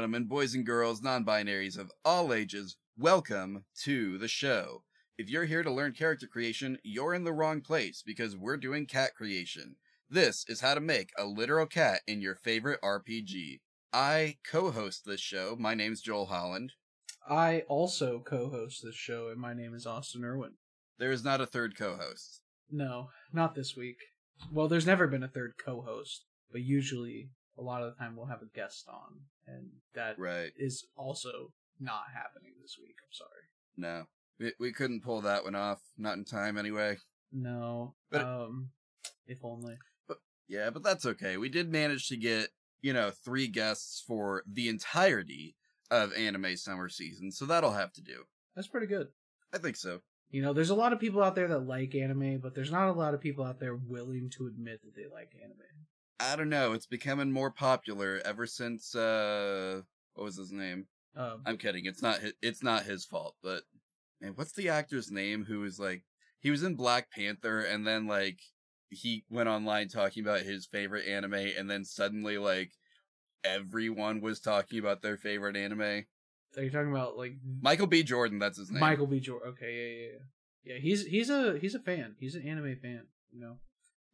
Gentlemen, boys and girls, non binaries of all ages, welcome to the show. If you're here to learn character creation, you're in the wrong place because we're doing cat creation. This is how to make a literal cat in your favorite RPG. I co host this show. My name's Joel Holland. I also co-host this show, and my name is Austin Erwin. There is not a third co host. No, not this week. Well, there's never been a third co-host, but usually a lot of the time we'll have a guest on, and that is Right. is also not happening this week. I'm sorry. No. We, we couldn't pull that one off. Not in time, anyway. No, But- um, if only. But Yeah, but that's okay. We did manage to get, you know, three guests for the entirety of anime summer season, so that'll have to do. That's pretty good. I think so. You know, there's a lot of people out there that like anime, but there's not a lot of people out there willing to admit that they like anime. I don't know. It's becoming more popular ever since uh what was his name? Um, I'm kidding. It's not his, it's not his fault, but man, what's the actor's name who was like he was in Black Panther and then like he went online talking about his favorite anime and then suddenly like everyone was talking about their favorite anime. are you talking about like Michael B. Jordan, that's his name. Michael B. Jordan? Okay, yeah, yeah, yeah. Yeah, he's he's a he's a fan. He's an anime fan. You know,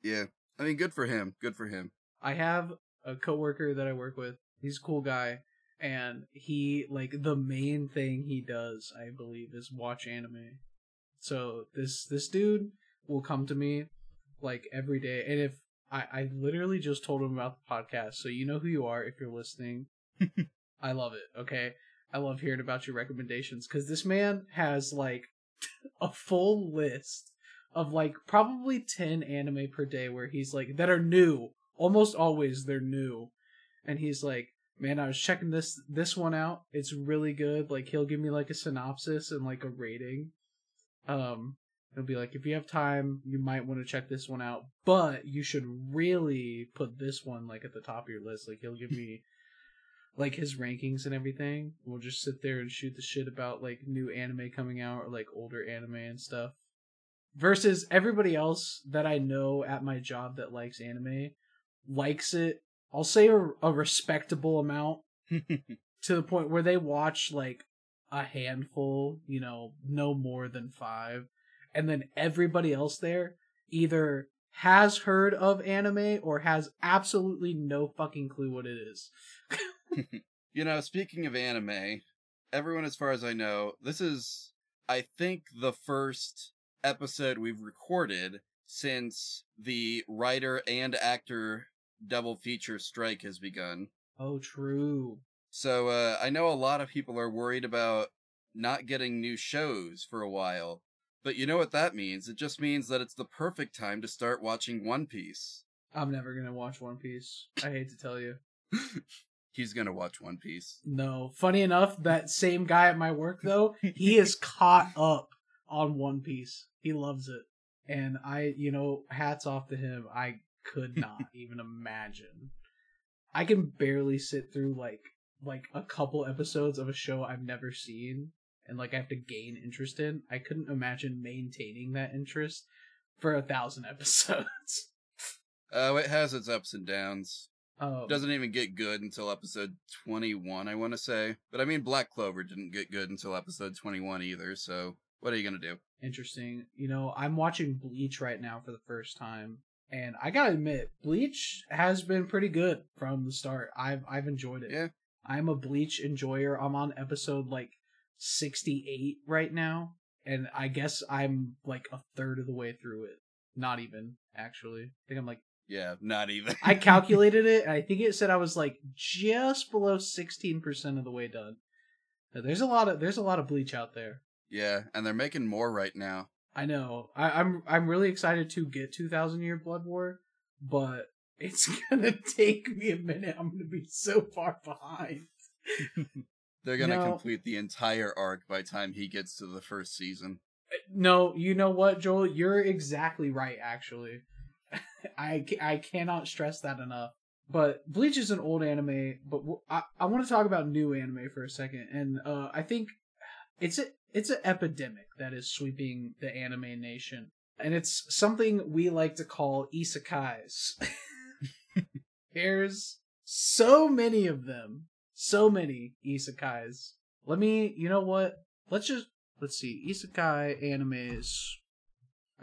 Yeah. I mean good for him. Good for him. I have a coworker that I work with. He's a cool guy, and he like the main thing he does, I believe, is watch anime. So this this dude will come to me like every day, and if I I literally just told him about the podcast, so you know who you are if you're listening. I love it. Okay, I love hearing about your recommendations because this man has like a full list of like probably 10 anime per day where he's like that are new almost always they're new. And he's like man i was checking this this one out. It's really good. Like he'll give me like a synopsis and like a rating. Um he'll be like if you have time you might want to check this one out but you should really put this one like at the top of your list. Like he'll give me like his rankings and everything. We'll just sit there and shoot the shit about like new anime coming out or like older anime and stuff. Versus everybody else that I know at my job that likes anime likes it. I'll say a, a respectable amount to the point where they watch like a handful, you know, no more than five. And then everybody else there either has heard of anime or has absolutely no fucking clue what it is. You know, speaking of anime, everyone, as far as I know, this is, I think, the first episode we've recorded since the writer and actor double feature strike has begun. Oh, true. So, uh, I know a lot of people are worried about not getting new shows for a while. But you know what that means? It just means that it's the perfect time to start watching One Piece. I'm never gonna watch One Piece. I hate to tell you. He's gonna watch One Piece. No. Funny enough, that same guy at my work though, he is caught up on One Piece. He loves it. And I, you know, hats off to him. I could not even imagine. I can barely sit through like like a couple episodes of a show I've never seen and like I have to gain interest in. I couldn't imagine maintaining that interest for a thousand episodes. Oh, it has its ups and downs. Oh, doesn't even get good until episode 21 i want to say but i mean black clover didn't get good until episode 21 either so what are you gonna do interesting. You know, I'm watching Bleach right now for the first time, and I gotta admit, Bleach has been pretty good from the start. I've I've enjoyed it. Yeah. I'm a Bleach enjoyer. I'm on episode like 68 right now, and I guess I'm like a third of the way through it. Not even actually. I think I'm like yeah not even I calculated it. And I think it said I was like just below 16% of the way done. There's a lot of there's a lot of Bleach out there. yeah and they're making more right now I know. I, I'm I'm really excited to get 2000 Year Blood War, but it's gonna take me a minute. I'm gonna be so far behind. they're gonna No. complete the entire arc by time he gets to the first season No, you know what, Joel? You're exactly right. Actually, I I cannot stress that enough. But Bleach is an old anime, but w- I I want to talk about new anime for a second, and uh, I think it's it's an epidemic that is sweeping the anime nation, and it's something we like to call isekais. There's so many of them, So many isekais. Let me, you know what? Let's just let's see isekai animes.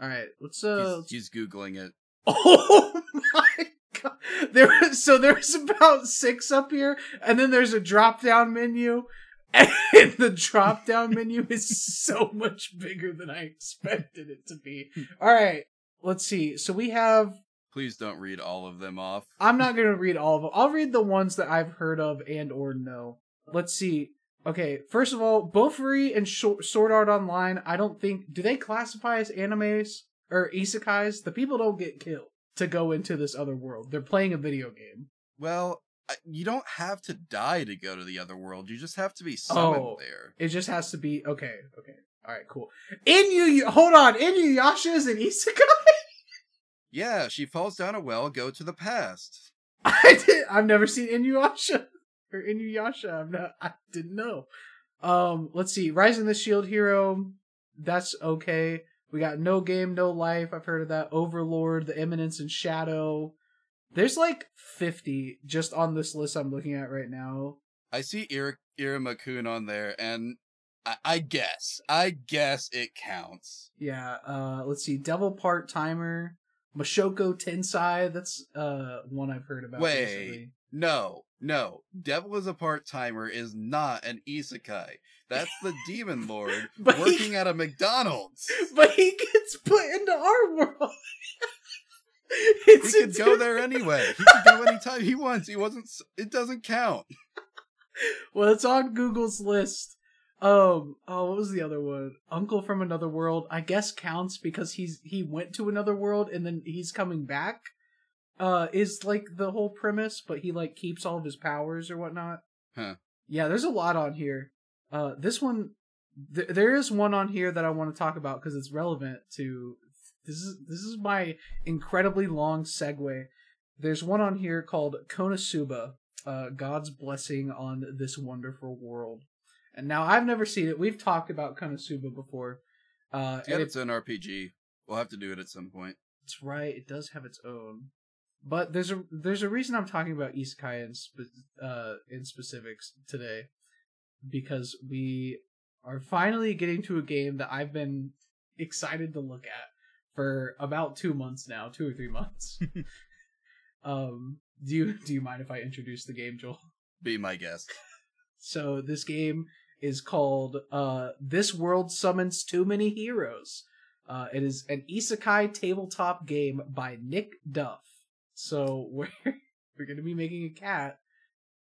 All right, let's uh. He's, he's googling it. Oh my god! There, so there's about six up here, and then there's a drop down menu, and the drop down menu is so much bigger than I expected it to be. All right, let's see. So we have. Please don't read all of them off. I'm not gonna read all of them. I'll read the ones that I've heard of and or know. Let's see. Okay, first of all, Bofuri and Sh- Sword Art Online. I don't think do they classify as animes or isekais? The people don't get killed to go into this other world. They're playing a video game. Well, you don't have to die to go to the other world. You just have to be summoned Oh. there. It just has to be okay. Okay. All right. Cool. Inu, hold on. Inuyasha is an isekai. Yeah, she falls down a well, go to the past. I did. I've never seen Inuyasha or Inuyasha. I'm not. I didn't know. Um. Let's see. Rising the Shield Hero. That's okay. We got No Game, No Life. I've heard of that. Overlord, The Eminence and Shadow. There's like 50 just on this list I'm looking at right now. I see Ir- Iruma Kun on there, and I-, I guess, I guess it counts. Yeah. Uh. Let's see. Devil Part Timer. Mushoku Tensei. That's uh one I've heard about. Wait. recently. No, no. Devil is a part timer is not an isekai. That's the demon lord But he- working at a McDonald's. But he gets put into our world. He could go there anyway. He could go anytime he wants. He wasn't. It doesn't count. Well, it's on Google's list. Um, oh, what was the other one? Uncle from Another World. I guess counts because he's he went to another world and then he's coming back. Uh, is like the whole premise, but he like keeps all of his powers or whatnot. Huh. Yeah, there's a lot on here. Uh, this one, th- there is one on here that I want to talk about because it's relevant to. This is this is my incredibly long segue. There's one on here called Konosuba, uh, God's blessing on this wonderful world. And now I've never seen it. We've talked about Konosuba before. Uh, It's got its own RPG. We'll have to do it at some point. it's right. It does have its own. But there's a there's a reason I'm talking about isekai in spe- uh in specifics today, because we are finally getting to a game that I've been excited to look at for about two months now, two or three months. um, do you do you mind if I introduce the game, Joel? Be my guest. So this game is called uh This World Summons Too Many Heroes. Uh it is an isekai tabletop game by Nick Duff. So we're we're going to be making a cat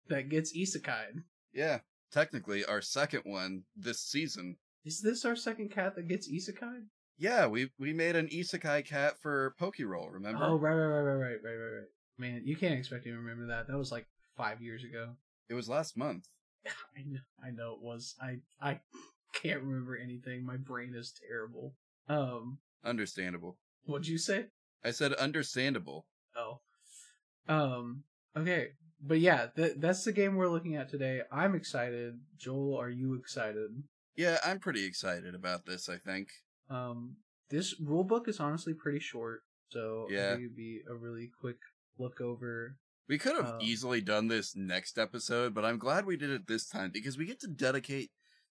that gets isekai. Yeah, technically our second one this season. Is this our second cat that gets isekai? Yeah, we we made an isekai cat for Pokérole. Remember? Oh, right right right right right right right right. Man, you can't expect me to remember that. That was like 5 years ago. It was last month. I know, I know it was. I I can't remember anything. My brain is terrible. Um, Understandable. what'd you say? I said understandable. Oh. Um. Okay, but yeah, th- that's the game we're looking at today. I'm excited. Joel, are you excited? Yeah, I'm pretty excited about this. I think. Um. This rule book is honestly pretty short, so Yeah. I think it'd be a really quick look over. We could have Um, easily done this next episode, but I'm glad we did it this time because we get to dedicate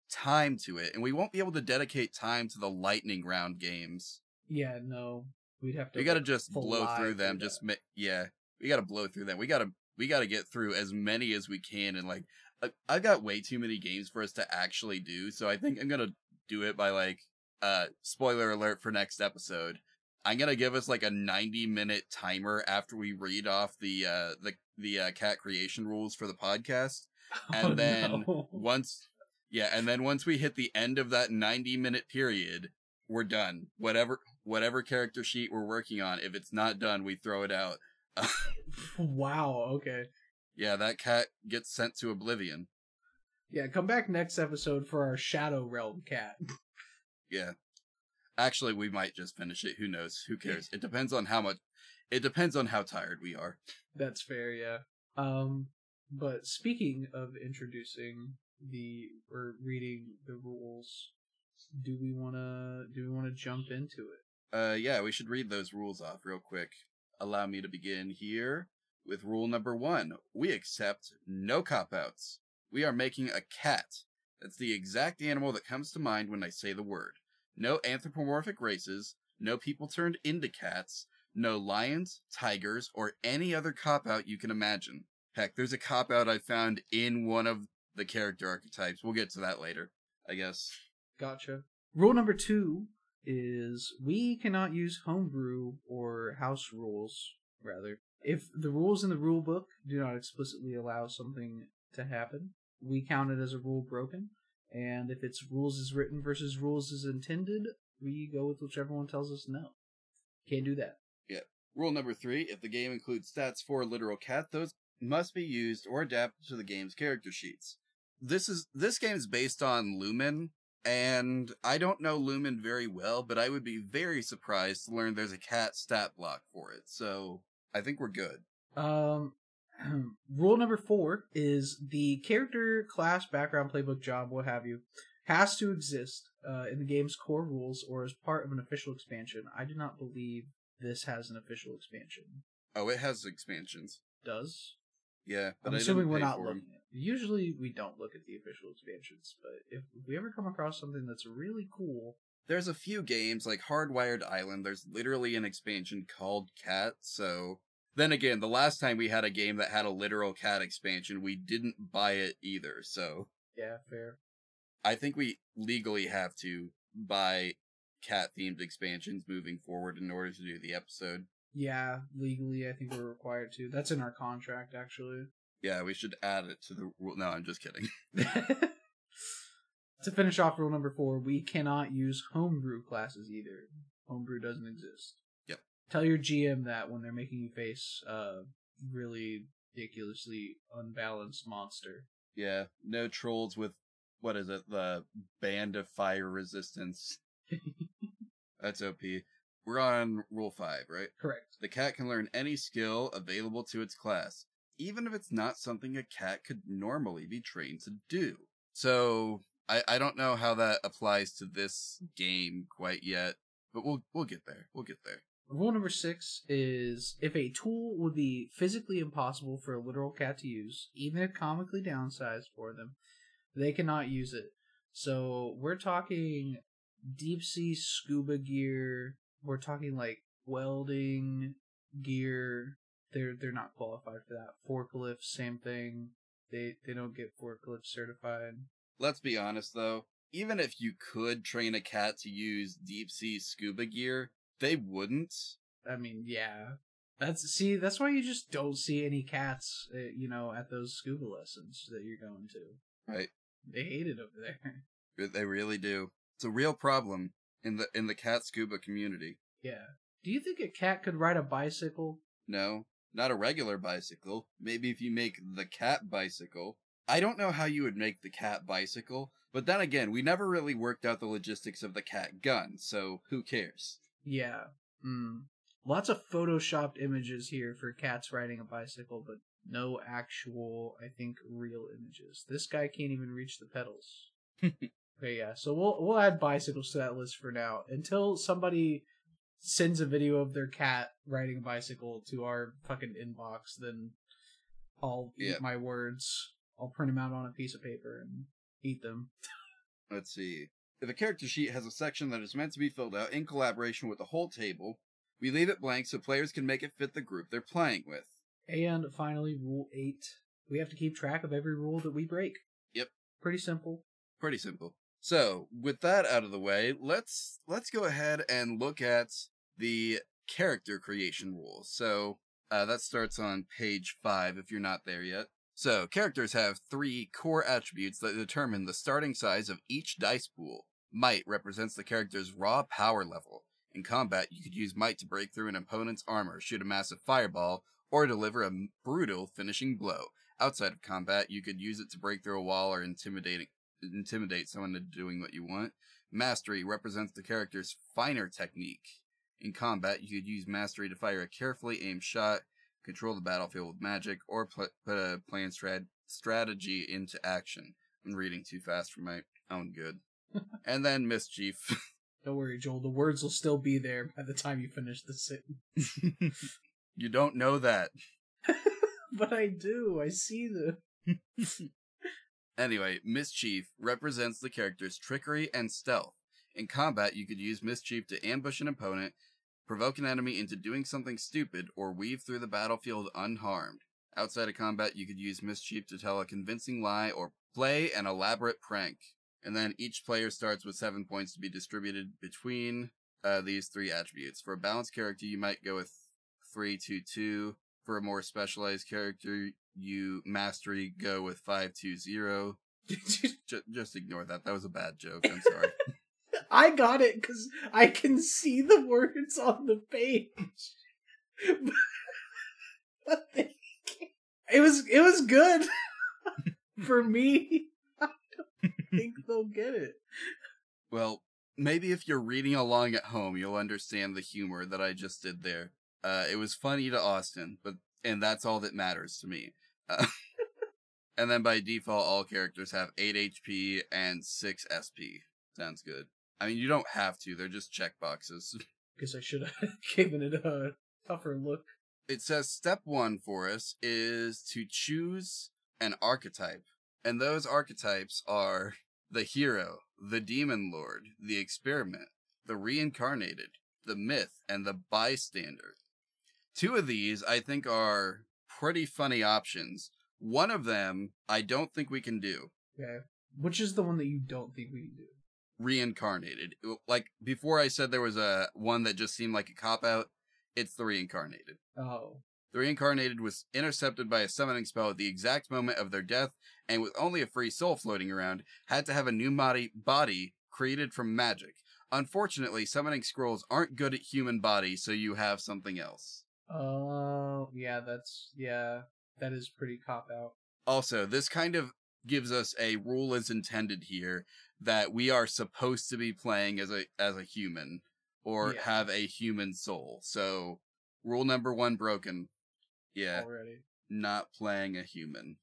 time to it, and we won't be able to dedicate time to the lightning round games. Yeah, no, we'd have to. We got to like, just blow through them. that. Just ma- yeah, we got to blow through them. We got to we got to get through as many as we can, and like I, I've got way too many games for us to actually do. So I think I'm gonna do it by like uh spoiler alert for next episode. I'm gonna give us like a 90 minute timer after we read off the uh the the uh, cat creation rules for the podcast. and Oh, then no. once yeah and then once we hit the end of that 90 minute period we're done whatever whatever character sheet we're working on if it's not done we throw it out wow. Okay. yeah that cat gets sent to oblivion Yeah, come back next episode for our Shadow Realm cat. yeah. Actually we might just finish it. Who knows? Who cares? It depends on how much it depends on how tired we are. That's fair, yeah. Um, but speaking of introducing the or reading the rules, do we wanna do we wanna jump into it? uh yeah we should read those rules off real quick. Allow me to begin here with rule number one. We accept no cop outs we are making a cat. That's the exact animal that comes to mind when I say the word. No anthropomorphic races, no people turned into cats, no lions, tigers, or any other cop out you can imagine. Heck, there's a cop out I found in one of the character archetypes. We'll get to that later, I guess. Gotcha. Rule number two is we cannot use homebrew or house rules, rather. If the rules in the rule book do not explicitly allow something to happen, we count it as a rule broken. And if it's rules as written versus rules as intended, we go with whichever one tells us no. Can't do that. Yeah. Rule number three if the game includes stats for a literal cat, those must be used or adapted to the game's character sheets. This is this game is based on Lumen, and I don't know Lumen very well, but I would be very surprised to learn there's a cat stat block for it. So I think we're good. Um, rule number four is the character, class, background, playbook, job, what have you, has to exist uh, in the game's core rules or as part of an official expansion. I do not believe this has an official expansion. Oh, it has expansions. Does Yeah, but I'm assuming we're not looking at. Usually, we don't look at the official expansions, but if we ever come across something that's really cool, There's a few games like Hardwired Island. There's literally an expansion called Cat. So then again, the last time we had a game that had a literal cat expansion, we didn't buy it either. So yeah, fair. I think we legally have to buy cat themed expansions moving forward in order to do the episode. Yeah, legally, I think we're required to. That's in our contract, actually. Yeah, we should add it to the rule. No, I'm just kidding. to finish off rule number four, we cannot use homebrew classes either. Homebrew doesn't exist. Tell your GM that when they're making you face a really ridiculously unbalanced monster. Yeah, no trolls with what is it? The band of fire resistance. That's OP. We're on rule five, right? Correct. The cat can learn any skill available to its class, even if it's not something a cat could normally be trained to do. So I, I don't know how that applies to this game quite yet, but we'll we'll get there. We'll get there. Rule number six is if a tool would be physically impossible for a literal cat to use, even if comically downsized for them, they cannot use it. So we're talking deep sea scuba gear. We're talking like welding gear. They're they're not qualified for that. Forklift, same thing. They they don't get forklift certified. Let's be honest though, even if you could train a cat to use deep sea scuba gear, they wouldn't. I mean, yeah. That's see. That's why you just don't see any cats, uh, you know, at those scuba lessons that you're going to. Right. They hate it over there. They really do. It's a real problem in the in the cat scuba community. Yeah. Do you think a cat could ride a bicycle? No, not a regular bicycle. Maybe if you make the cat bicycle. I don't know how you would make the cat bicycle, but then again, we never really worked out the logistics of the cat gun, so who cares? Yeah. Hmm. Lots of photoshopped images here for cats riding a bicycle, but no actual, I think, real images. This guy can't even reach the pedals. okay, yeah. So we'll we'll add bicycles to that list for now until somebody sends a video of their cat riding a bicycle to our fucking inbox. Then I'll eat Yeah. my words. I'll print them out on a piece of paper and eat them. Let's see. If a character sheet has a section that is meant to be filled out in collaboration with the whole table, we leave it blank so players can make it fit the group they're playing with. And finally, rule eight: we have to keep track of every rule that we break. Yep. Pretty simple. Pretty simple. So, with that out of the way, let's let's go ahead and look at the character creation rules. So, uh, that starts on page 5 if you're not there yet. So, characters have three core attributes that determine the starting size of each dice pool. Might represents the character's raw power level. In combat, you could use might to break through an opponent's armor, shoot a massive fireball, or deliver a brutal finishing blow. Outside of combat, you could use it to break through a wall or intimidate intimidate someone into doing what you want. Mastery represents the character's finer technique. In combat, you could use mastery to fire a carefully aimed shot, control the battlefield with magic, or pl- put a plan strat- strategy into action. I'm reading too fast for my own good. and then mischief. Don't worry, Joel. The words will still be there by the time you finish the sentence. you don't know that. but I do. I see the. Anyway, Mischief represents the character's trickery and stealth. In combat, you could use Mischief to ambush an opponent, provoke an enemy into doing something stupid, or weave through the battlefield unharmed. Outside of combat, you could use Mischief to tell a convincing lie or play an elaborate prank. And then each player starts with seven points to be distributed between uh, these three attributes. For a balanced character, you might go with three, two, two. For a more specialized character, you mastery go with five, two, zero. Just, just ignore that. That was a bad joke. I'm sorry. I got it because I can see the words on the page. but they can't. It was it was good for me. I don't think they'll get it. well, maybe if you're reading along at home, you'll understand the humor that I just did there. Uh, it was funny to Austin, but and that's all that matters to me. Uh, and then by default, all characters have 8 HP and 6 SP. Sounds good. I mean, you don't have to; they're just check checkboxes. Guess I should have given it a tougher look. It says step one for us is to choose an archetype, and those archetypes are the hero, the demon lord, the experiment, the reincarnated, the myth, and the bystander. Two of these I think are pretty funny options. One of them I don't think we can do. Okay. Which is the one that you don't think we can do? Reincarnated. Like before I said there was a one that just seemed like a cop out. It's the reincarnated. Oh. The reincarnated was intercepted by a summoning spell at the exact moment of their death, and with only a free soul floating around, had to have a new body, body created from magic. Unfortunately, summoning scrolls aren't good at human body, so you have something else. Oh, yeah, that's yeah, that is pretty cop out. Also, this kind of gives us a rule as intended here that we are supposed to be playing as a as a human or Yeah. have a human soul. So, rule number 1 broken. Yeah, Already. not playing a human.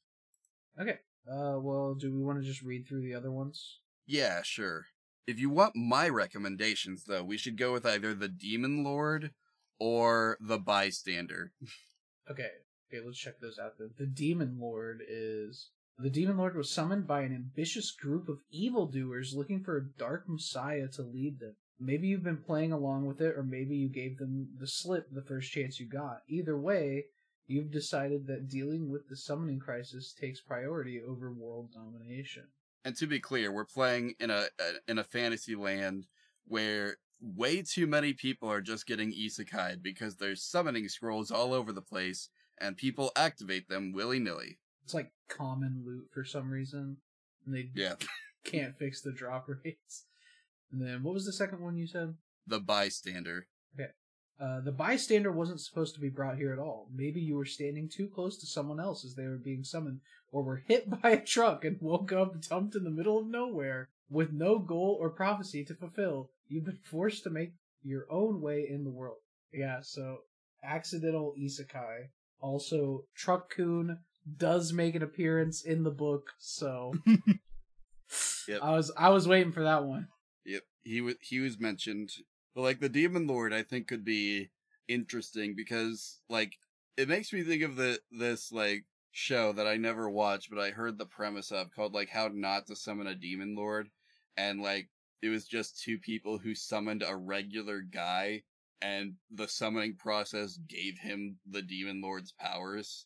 Okay. Uh, well, do we want to just read through the other ones? Yeah, sure. If you want my recommendations, though, we should go with either the Demon Lord or the Bystander. Okay. Okay, let's check those out then. The Demon Lord is the Demon Lord was summoned by an ambitious group of evildoers looking for a dark messiah to lead them. Maybe you've been playing along with it, or maybe you gave them the slip the first chance you got. Either way, you've decided that dealing with the summoning crisis takes priority over world domination. And to be clear, we're playing in a, in a fantasy land where way too many people are just getting isekai because there's summoning scrolls all over the place and people activate them willy nilly. It's like common loot for some reason, and they Yeah, can't fix the drop rates. And then what was the second one you said? the bystander. Okay. Uh, the bystander wasn't supposed to be brought here at all. Maybe you were standing too close to someone else as they were being summoned, or were hit by a truck and woke up dumped in the middle of nowhere with no goal or prophecy to fulfill. You've been forced to make your own way in the world. Yeah, so accidental isekai. Also, Truck-kun does make an appearance in the book, so Yep. I was I was waiting for that one. Yep, he was he was mentioned. But like the Demon Lord, I think could be interesting because like it makes me think of the this like show that I never watched, but I heard the premise of called like How Not to Summon a Demon Lord, and like it was just two people who summoned a regular guy, and the summoning process gave him the Demon Lord's powers.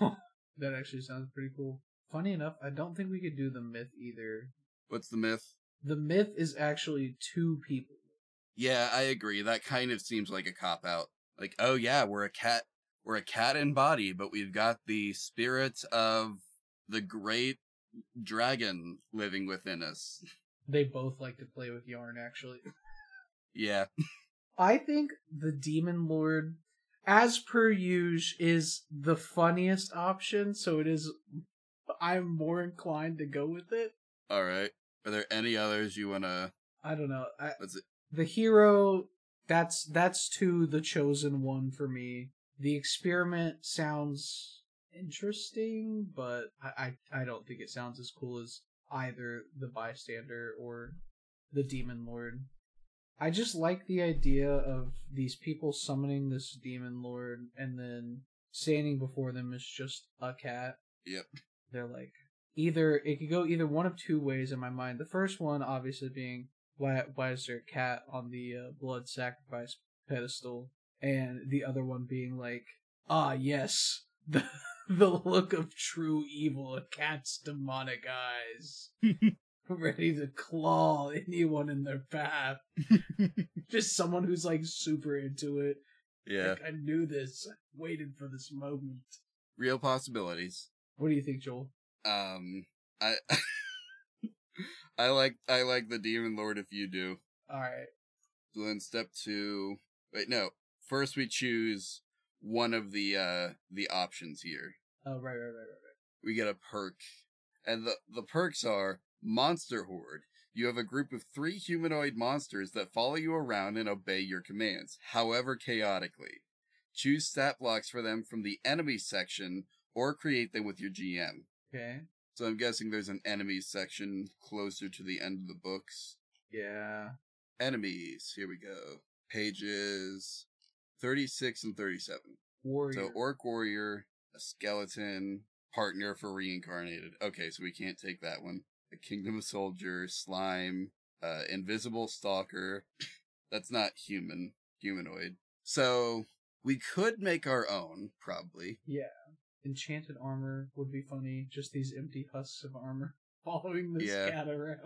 Oh, that actually sounds pretty cool. Funny enough, I don't think we could do the myth either. What's the myth? The myth is actually two people. Yeah, I agree. That kind of seems like a cop out. Like, oh yeah, we're a cat we're a cat in body, but we've got the spirit of the great dragon living within us. They both like to play with yarn, actually. Yeah. I think the Demon Lord, as per usual, is the funniest option, so it is. I'm more inclined to go with it. All right. Are there any others you wanna? I don't know. I, the hero that's that's to the chosen one for me the experiment sounds interesting but I, I i don't think it sounds as cool as either the bystander or the demon lord i just like the idea of these people summoning this demon lord and then standing before them is just a cat Yep. they're like either it could go either one of two ways in my mind. The first one, obviously, being why why is there a cat on the uh, blood sacrifice pedestal, and the other one being like, ah, yes, the the look of true evil, a cat's demonic eyes, ready to claw anyone in their path. Just someone who's like super into it. yeah, Like, I knew this. I waited for this moment. real possibilities. What do you think, Joel? Um, I I like I like the demon lord if you do. All right. So then step two. Wait, no. First we choose one of the uh the options here. Oh, right, right, right, right, We get a perk. And the the perks are Monster Horde. You have a group of three humanoid monsters that follow you around and obey your commands, however chaotically. Choose stat blocks for them from the enemies section or create them with your GM. Okay. So I'm guessing there's an enemies section closer to the end of the books. Yeah. Enemies, here we go. Pages 36 and 37. Warrior. So orc warrior, a skeleton, partner for reincarnated. Okay, so we can't take that one. A kingdom of soldier, slime, uh, invisible stalker. That's not human, humanoid. So we could make our own, probably. yeah. Enchanted armor would be funny. Just these empty husks of armor following this Yeah. cat around.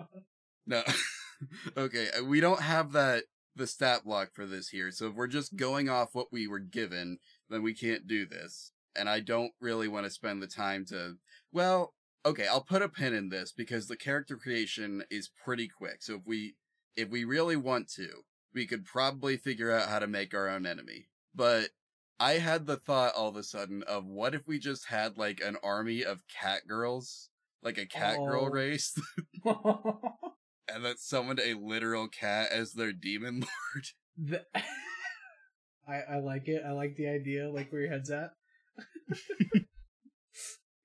No. okay, uh, we don't have that the stat block for this here. So if we're just going off what we were given, then we can't do this. And I don't really want to spend the time to well, okay, I'll put a pin in this because the character creation is pretty quick. So if we if we really want to, we could probably figure out how to make our own enemy. But I had the thought all of a sudden of what if we just had like an army of cat girls, like a cat girl Oh. race and that summoned a literal cat as their demon lord. The- I I like it. I like the idea. Like where your head's at.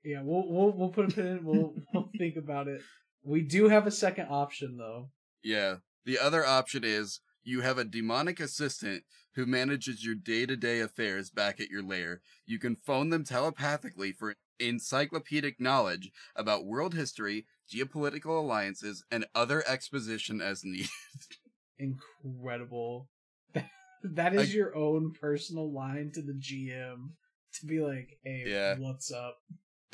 Yeah, we'll we'll we'll put a pin in. We'll we'll think about it. We do have a second option though. Yeah. The other option is you have a demonic assistant who manages your day to day affairs back at your lair. You can phone them telepathically for encyclopedic knowledge about world history, geopolitical alliances, and other exposition as needed. Incredible. that is I- your own personal line to the GM to be like, "Hey, Yeah. what's up?"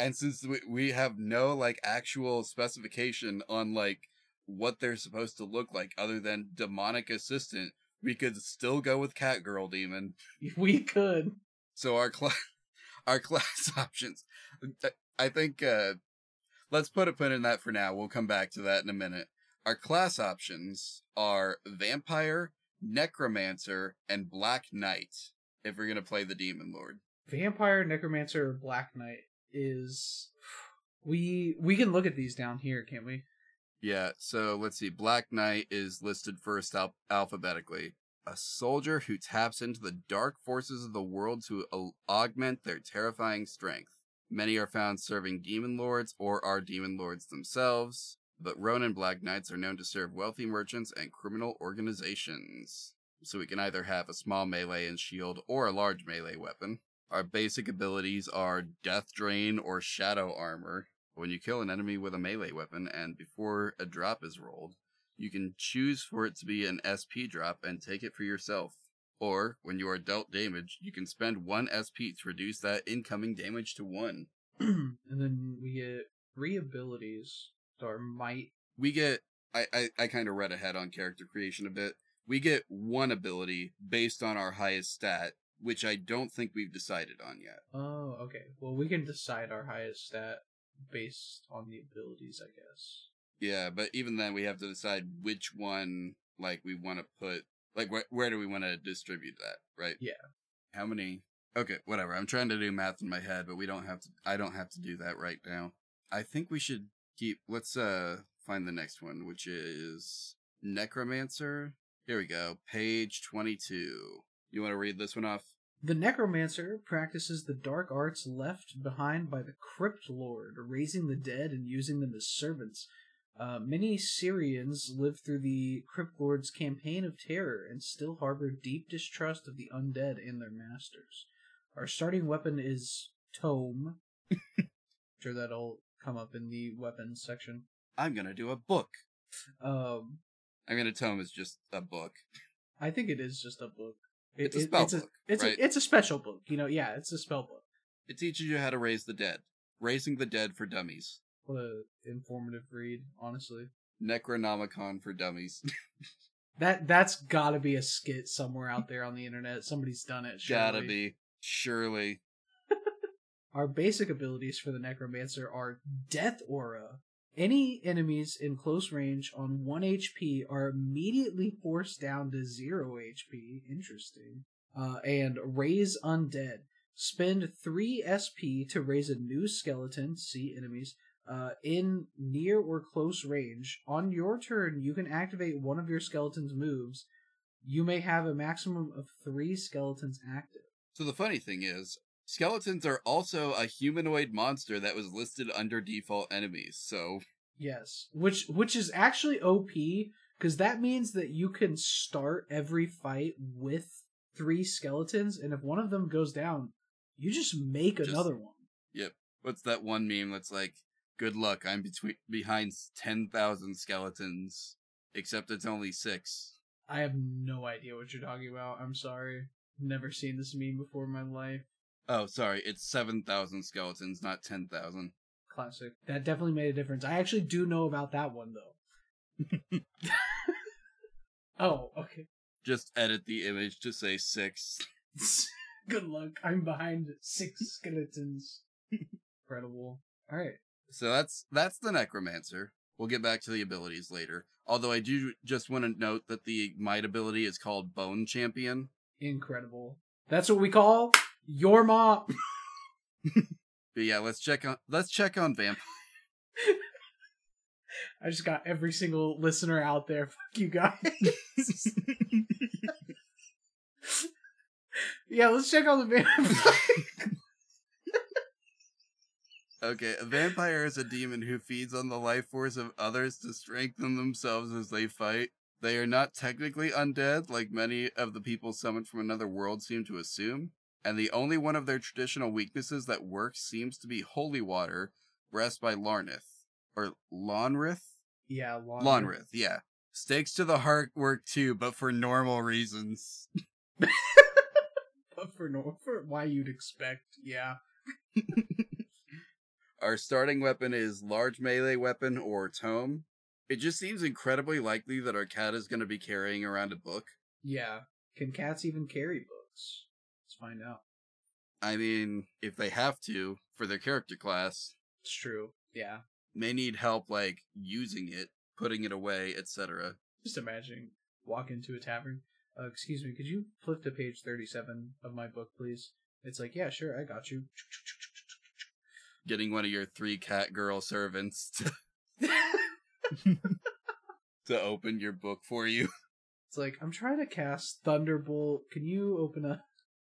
And since we, we have no like actual specification on like what they're supposed to look like other than demonic assistant, we could still go with cat girl demon. We could. So our class, our class options. I think uh let's put a pin in that for now. We'll come back to that in a minute. Our class options are vampire, necromancer, and black knight. If we're gonna play the demon lord. Vampire, Necromancer, or Black Knight is. We we can look at these down here, can't we? Yeah, so let's see. Black Knight is listed first al- alphabetically. A soldier who taps into the dark forces of the world to au- augment their terrifying strength. Many are found serving demon lords or are demon lords themselves, but Ronin Black Knights are known to serve wealthy merchants and criminal organizations. So we can either have a small melee and shield or a large melee weapon. Our basic abilities are Death Drain or Shadow Armor. When you kill an enemy with a melee weapon and before a drop is rolled, you can choose for it to be an SP drop and take it for yourself. Or, when you are dealt damage, you can spend one SP to reduce that incoming damage to one. and then we get three abilities. Our might. We get, I, I, I kind of read ahead on character creation a bit. We get one ability based on our highest stat, which I don't think we've decided on yet. Oh, okay. Well, we can decide our highest stat based on the abilities, I guess. Yeah, but even then, we have to decide which one, like, we want to put, like, wh- where do we want to distribute that, right? Yeah. How many? Okay, whatever. I'm trying to do math in my head, but we don't have to. I don't have to do that right now. I think we should keep. Let's uh find the next one, which is necromancer. Here we go. Page twenty-two. You want to read this one off? The Necromancer practices the dark arts left behind by the Crypt Lord, raising the dead and using them as servants. Uh, many Syrians lived through the Crypt Lord's campaign of terror and still harbor deep distrust of the undead and their masters. Our starting weapon is Tome. sure that'll come up in the weapons section. I'm gonna do a book. Um, I'm gonna tell him it's just a book. I think it is just a book. It- It's a spell it's book, A, it's right? a it's a special book. You know, yeah, it's a spell book. It teaches you how to raise the dead. Raising the dead for dummies. What a informative read, honestly. Necronomicon for dummies. That that's got to be a skit somewhere out there on the internet. Somebody's done it. Gotta be. Surely. Our basic abilities for the Necromancer are Death Aura. Any enemies in close range on 1 HP are immediately forced down to 0 HP. Interesting. Uh, and Raise Undead. Spend 3 SP to raise a new skeleton, see enemies, uh, in near or close range. On your turn, you can activate one of your skeleton's moves. You may have a maximum of 3 skeletons active. So the funny thing is, skeletons are also a humanoid monster that was listed under default enemies. So Yes, which which is actually OP because that means that you can start every fight with three skeletons, and if one of them goes down, you just make Just- another one. Yep. What's that one meme that's like, "Good luck, I'm between behind ten thousand skeletons, except it's only six. I have no idea what you're talking about. I'm sorry, never seen this meme before in my life. Oh, sorry, it's seven thousand skeletons, not ten thousand. Classic. That definitely made a difference. I actually do know about that one though. oh, okay. Just edit the image to say six. Good luck. I'm behind six skeletons. Incredible. All right. So that's that's the necromancer. We'll get back to the abilities later. Although I do just want to note that the might ability is called Bone Champion. Incredible. That's what we call your mom. But yeah, let's check on let's check on Vamp. I just got every single listener out there. Fuck you guys. yeah, let's check on the vampire. Okay, a vampire is a demon who feeds on the life force of others to strengthen themselves as they fight. They are not technically undead, like many of the people summoned from another world seem to assume, and the only one of their traditional weaknesses that works seems to be holy water, blessed by Larnith. Or Lonrith? yeah, Lonrith. Lonrith, yeah. Stakes to the heart work too, but for normal reasons. But for no, for why you'd expect, yeah. Our starting weapon is large melee weapon or tome. It just seems incredibly likely that our cat is going to be carrying around a book. Yeah. Can cats even carry books? Let's find out. I mean, if they have to for their character class, It's true. Yeah. may need help like using it, putting it away, etc. Just imagine walk into a tavern. Uh, excuse me, could you flip to page 37 of my book, please? It's like, yeah, sure, I got you. Getting one of your three cat girl servants to, to open your book for you. It's like, I'm trying to cast Thunderbolt. Can you open a.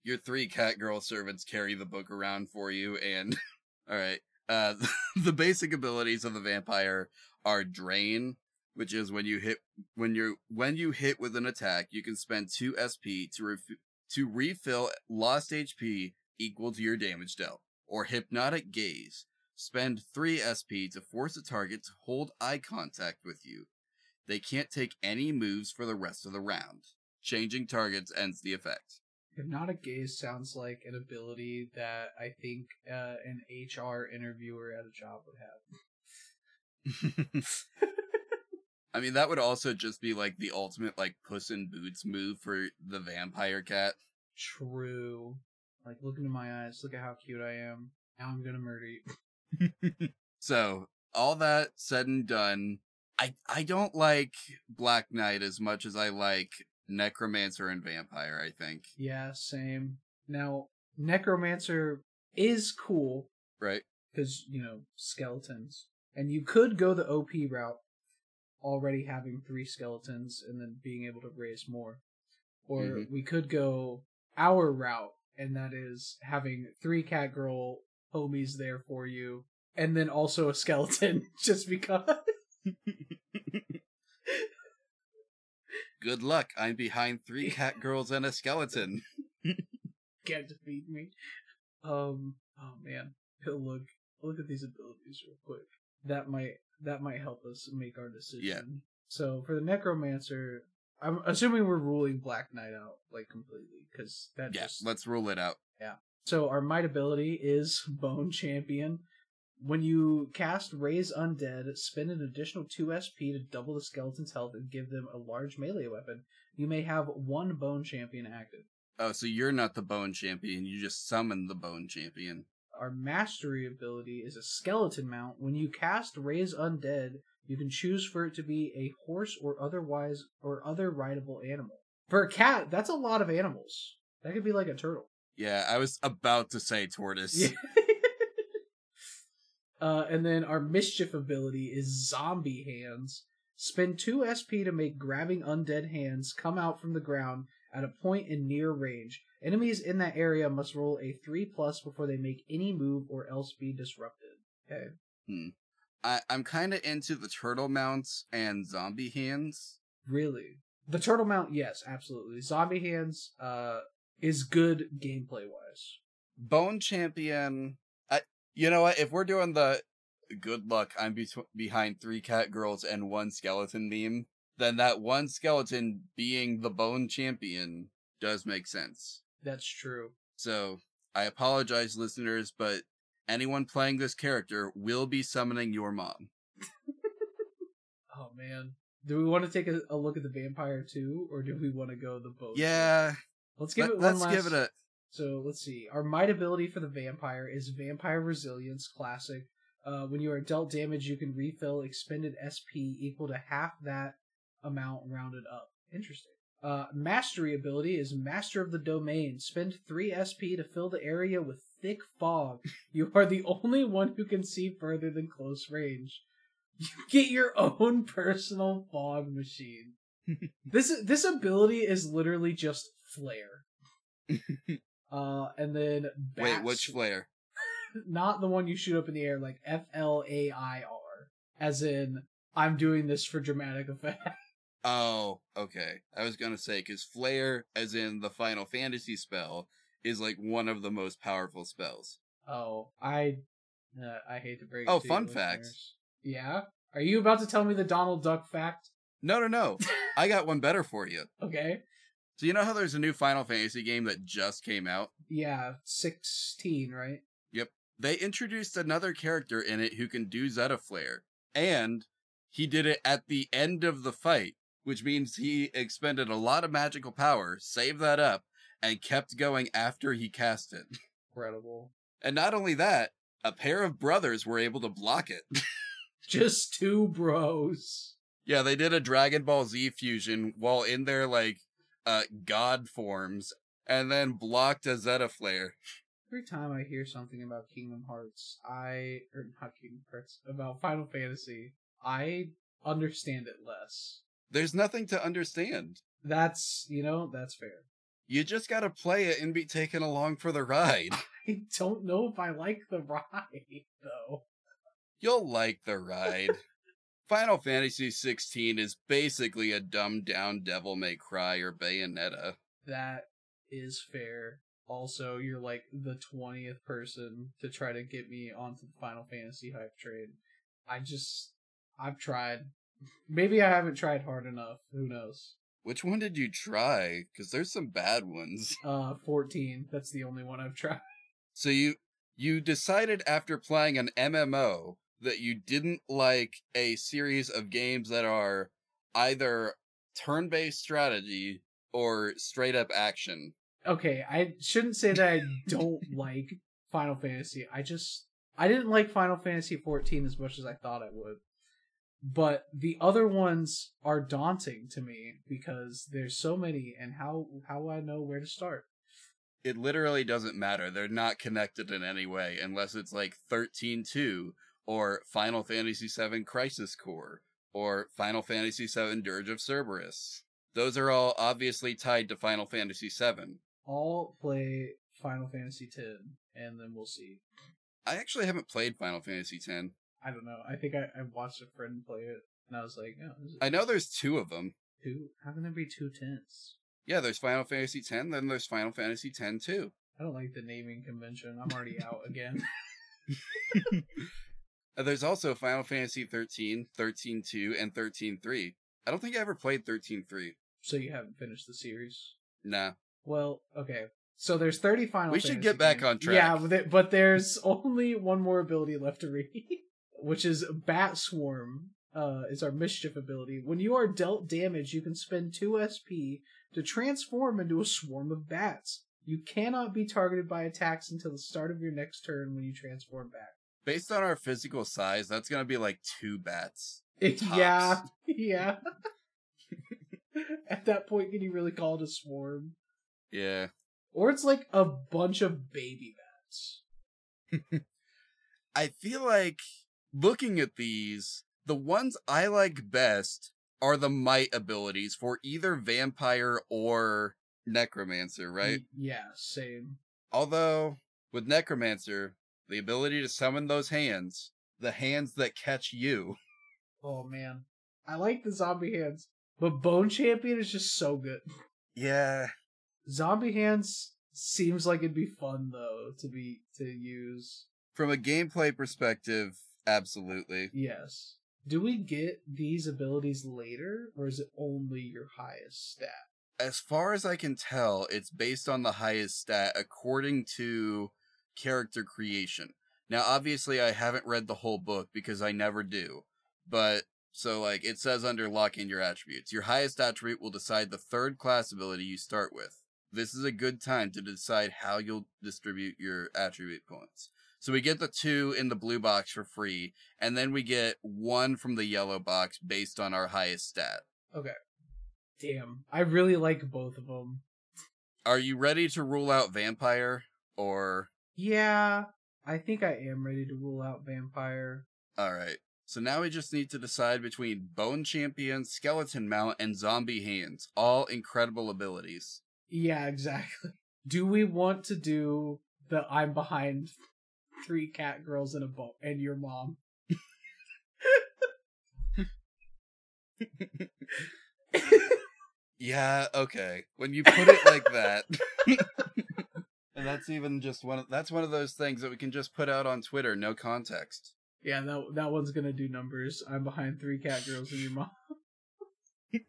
Your three cat girl servants carry the book around for you and all right. Uh the basic abilities of the vampire are drain, which is when you hit when you're when you hit with an attack, you can spend 2 SP to ref- to refill lost HP equal to your damage dealt. Or hypnotic gaze. Spend 3 SP to force a target to hold eye contact with you. They can't take any moves for the rest of the round. Changing targets ends the effect. Hypnotic gaze sounds like an ability that I think uh, an HR interviewer at a job would have. I mean, that would also just be like the ultimate like Puss in Boots move for the vampire cat. True. Like, look into my eyes. Look at how cute I am. Now I'm gonna murder you. So, all that said and done, I I don't like Black Knight as much as I like Necromancer and Vampire, I think. Yeah, same. Now, Necromancer is cool Right? because, you know, skeletons. And you could go the OP route, already having three skeletons and then being able to raise more. Or Mhm. we could go our route, and that is having three cat girl homies there for you, and then also a skeleton, just because. Good luck. I'm behind three cat girls and a skeleton. can't defeat me. Um. Oh man. Look. look at these abilities real quick. That might that might help us make our decision. Yeah. So for the necromancer, I'm assuming we're ruling Black Knight out like completely because that Yeah, just let's rule it out. Yeah. So our might ability is Bone Champion. When you cast Raise Undead, spend an additional 2 SP to double the skeleton's health and give them a large melee weapon. You may have one Bone Champion active. Oh, so you're not the bone champion, you just summon the bone champion. Our mastery ability is a skeleton mount. When you cast Raise Undead, you can choose for it to be a horse or otherwise or other rideable animal. For a cat, that's a lot of animals. That could be like a turtle. Yeah, I was about to say tortoise. Yeah. uh, and then our mischief ability is zombie hands. Spend two SP to make grabbing undead hands come out from the ground at a point in near range. Enemies in that area must roll a three plus before they make any move or else be disrupted. Okay. I, I'm kind of into the turtle mounts and zombie hands. Really? The turtle mount, yes, absolutely. Zombie hands, uh, is good gameplay wise. Bone champion. You know what? If we're doing the good luck, I'm be- behind three cat girls and one skeleton meme, then that one skeleton being the bone champion does make sense. That's true. So I apologize, listeners, but anyone playing this character will be summoning your mom. Oh man. Do we want to take a, a look at the vampire too, or do we want to go the boat? Yeah, Let's give let, it one us last. give it a. So let's see. Our might ability for the vampire is Vampire Resilience Classic. Uh, when you are dealt damage, you can refill expended SP equal to half that amount rounded up. Interesting. Uh, mastery ability is Master of the Domain. Spend 3 SP to fill the area with thick fog. You are the only one who can see further than close range. You get your own personal fog machine. this this ability is literally just flare. uh, and then Wait, which flare? not the one you shoot up in the air like F L A I R, as in I'm doing this for dramatic effect. Oh, okay. I was gonna say because flare, as in the Final Fantasy spell, is like one of the most powerful spells. oh, I uh, I hate to break. Oh, it to fun fact. Yeah, are you about to tell me the Donald Duck fact? No, no, no. I got one better for you. Okay. So you know how there's a new Final Fantasy game that just came out? Yeah, sixteen, right? Yep. They introduced another character in it who can do Zettaflare, and he did it at the end of the fight, which means he expended a lot of magical power, saved that up, and kept going after he cast it. Incredible. And not only that, a pair of brothers were able to block it. Just two bros. yeah, they did a Dragon Ball Z fusion while in their like uh god forms and then blocked a Zettaflare. Every time I hear something about Kingdom Hearts, I or not Kingdom Hearts about Final Fantasy, I understand it less. There's nothing to understand. That's you know that's fair. You just gotta play it and be taken along for the ride. I don't know if I like the ride though. You'll like the ride. Final Fantasy 16 is basically a dumbed down Devil May Cry or Bayonetta. That is fair. Also, you're like the twentieth person to try to get me onto the Final Fantasy hype train. I just I've tried. Maybe I haven't tried hard enough. Who knows? Which one did you try? Because there's some bad ones. Uh, fourteen. That's the only one I've tried. So you you decided after playing an MMO that you didn't like a series of games that are either turn-based strategy or straight up action. okay, I shouldn't say that I don't like Final Fantasy. I just I didn't like Final Fantasy 14 as much as I thought I would. But the other ones are daunting to me because there's so many and how how I know where to start. It literally doesn't matter. They're not connected in any way unless it's like 13-2 or Final Fantasy VII Crisis Core or Final Fantasy VII Dirge of Cerberus. Those are all obviously tied to Final Fantasy VII. I'll play Final Fantasy 10 and then we'll see. I actually haven't played Final Fantasy X. I don't know. I think I, I watched a friend play it and I was like, oh, this is I know there's two of them. two. How can there be two tens? Yeah, there's Final Fantasy X, then there's Final Fantasy X too. I don't like the naming convention. I'm already out again. Uh, There's also Final Fantasy 13, 13.2, and 13.3. I don't think I ever played 13.3. So you haven't finished the series. Nah. Well, okay. So there's 30 final. We should Fantasy get back games. on track. Yeah, but, there- but there's only one more ability left to read, which is Bat Swarm. Uh, is our mischief ability. When you are dealt damage, you can spend two SP to transform into a swarm of bats. You cannot be targeted by attacks until the start of your next turn when you transform back. Based on our physical size, that's gonna be like two bats. It, Tops. yeah, yeah. At that point, can you really call it a swarm? Yeah. Or it's like a bunch of baby bats. I feel like looking at these, the ones I like best are the might abilities for either vampire or necromancer, right? Yeah, same. Although with necromancer, the ability to summon those hands, the hands that catch you. Oh man, I like the zombie hands, but Bone Champion is just so good. Yeah. Zombie hands seems like it'd be fun though to be to use. From a gameplay perspective, absolutely. Yes. Do we get these abilities later, or is it only your highest stat? As far as I can tell, it's based on the highest stat according to character creation. Now, obviously, I haven't read the whole book because I never do. But, so, like, it says under lock in your attributes. Your highest attribute will decide the third class ability you start with. This is a good time to decide how you'll distribute your attribute points. So we get the two in the blue box for free, and then we get one from the yellow box based on our highest stat. Okay. Damn, I really like both of them. Are you ready to rule out vampire or Yeah, I think I am ready to rule out vampire. all right. So now we just need to decide between bone champion, skeleton mount and zombie hands. All incredible abilities. Yeah, exactly. Do we want to do the I'm behind three cat girls and a boat and your mom? Yeah, okay. When you put it like that. and that's even just one of, that's one of those things that we can just put out on Twitter, no context. Yeah, that that one's gonna do numbers. I'm behind three cat girls and your mom.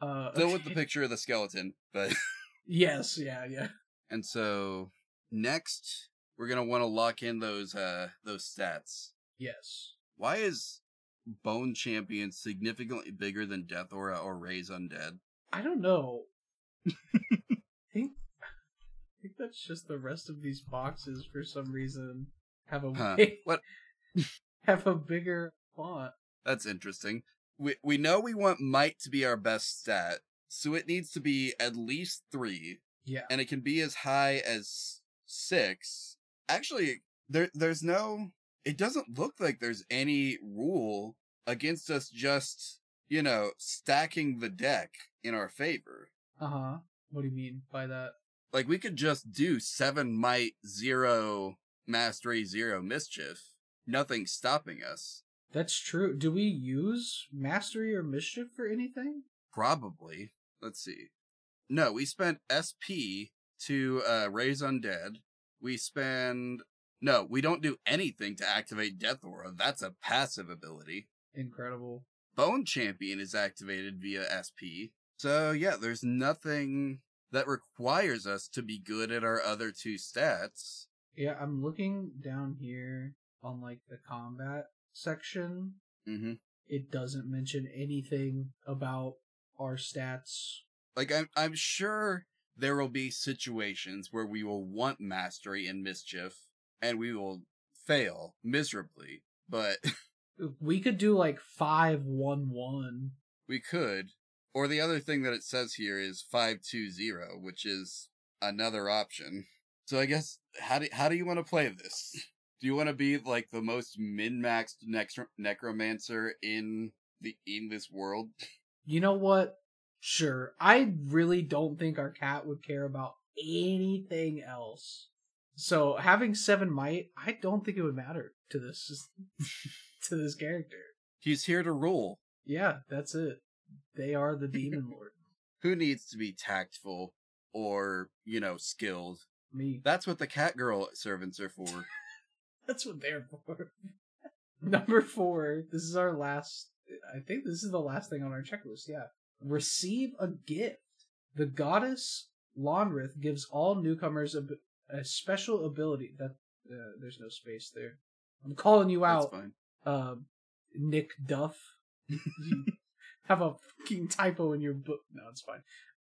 uh, Still with the picture of the skeleton, but Yes, yeah, yeah. and so next we're going to want to lock in those uh those stats. Yes. Why is Bone Champion significantly bigger than Death Aura or Raise Undead? I don't know. Think think that's just the rest of these boxes for some reason have a Huh. way- What? have a bigger font. That's interesting. We we know we want might to be our best stat, so it needs to be at least three, Yeah. and it can be as high as six. Actually, there there's no. It doesn't look like there's any rule against us just you know stacking the deck in our favor. Uh huh. What do you mean by that? Like we could just do seven might zero mastery zero mischief. Nothing stopping us. That's true. Do we use mastery or mischief for anything? Probably. Let's see. No, we spent SP to uh, raise undead. We spend. No, we don't do anything to activate Death Aura. That's a passive ability. Incredible. Bone Champion is activated via SP. So, yeah, there's nothing that requires us to be good at our other two stats. Yeah, I'm looking down here on like the combat section. hmm It doesn't mention anything about our stats. Like, I'm, I'm sure there will be situations where we will want mastery and mischief, and we will fail miserably. But We could do like five one one. We could. Or the other thing that it says here is 520, which is another option. So I guess how do how do you want to play this? Do you want to be like the most min-maxed necro- necromancer in the in this world? You know what? Sure. I really don't think our cat would care about anything else. So having seven might, I don't think it would matter to this to this character. He's here to rule. Yeah, that's it. They are the demon lord. Who needs to be tactful or, you know, skilled? Me. That's what the cat girl servants are for. That's what they're for. Number four. This is our last. I think this is the last thing on our checklist. Yeah. Receive a gift. The goddess Lonrith gives all newcomers a, a special ability. That uh, there's no space there. I'm calling you That's out, fine. uh, Nick Duff. Have a fucking typo in your book. No, it's fine.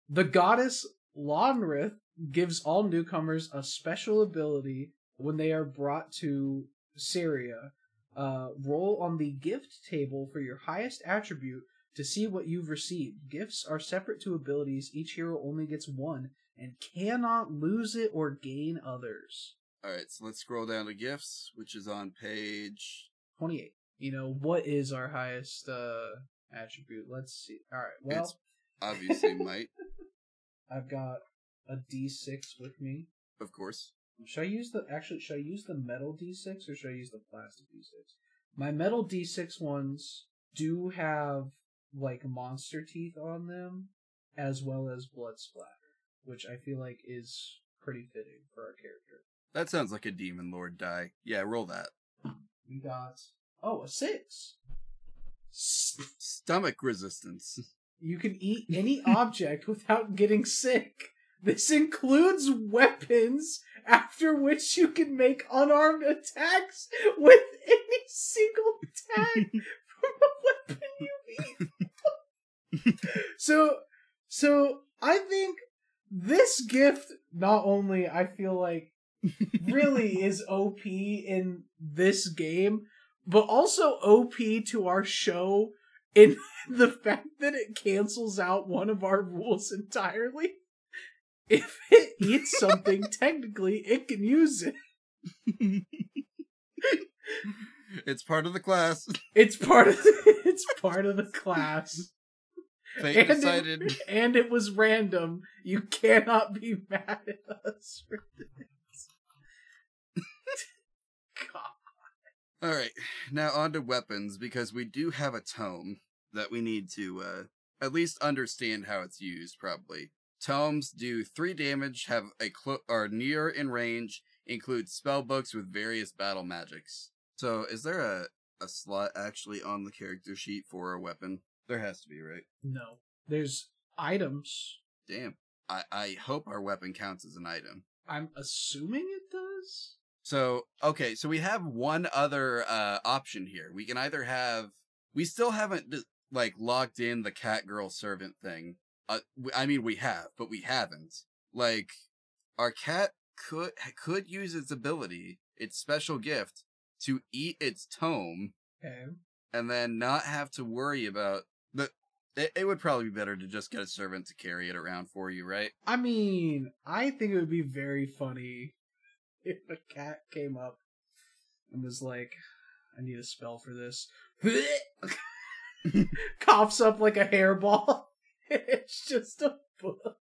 The goddess Lonrith gives all newcomers a special ability when they are brought to Syria. Uh, roll on the gift table for your highest attribute to see what you've received. Gifts are separate to abilities. Each hero only gets one and cannot lose it or gain others. All right, so let's scroll down to gifts, which is on page. 28. You know, what is our highest uh attribute? Let's see. All right. Well, It's obviously might, I've got a D6 with me. of course. Should I use the actually? Should I use the metal D6 or should I use the plastic D6? My metal D6 ones do have like monster teeth on them, as well as blood splatter, which I feel like is pretty fitting for our character. That sounds like a demon lord die. Yeah, roll that. We got oh a six. Stomach resistance. You can eat any object without getting sick. This includes weapons, after which you can make unarmed attacks with any single tag from a weapon you eat. so, so I think this gift not only I feel like really is OP in this game, but also OP to our show in the fact that it cancels out one of our rules entirely. If it eats something, technically it can use it. it's part of the class. It's part of it's part of the class. Fate And it- And it was random. You cannot be mad at us for this. God. All right, now on to weapons because we do have a tome that we need to uh, at least understand how it's used. Probably tomes do three damage, have a clo- are near in range, include spell books with various battle magics. So, is there a a slot actually on the character sheet for a weapon? There has to be, right? No. There's items. Damn. I I hope our weapon counts as an item. I'm assuming it does. So, okay, so we have one other uh option here. We can either have we still haven't like locked in the cat girl servant thing. Uh I mean we have, but we haven't. Like our cat could could use its ability, its special gift to eat its tome Okay. and then not have to worry about the it, it would probably be better to just get a servant to carry it around for you, right? I mean, I think it would be very funny if a cat came up and was like, I need a spell for this. Coughs up like a hairball. it's just a book.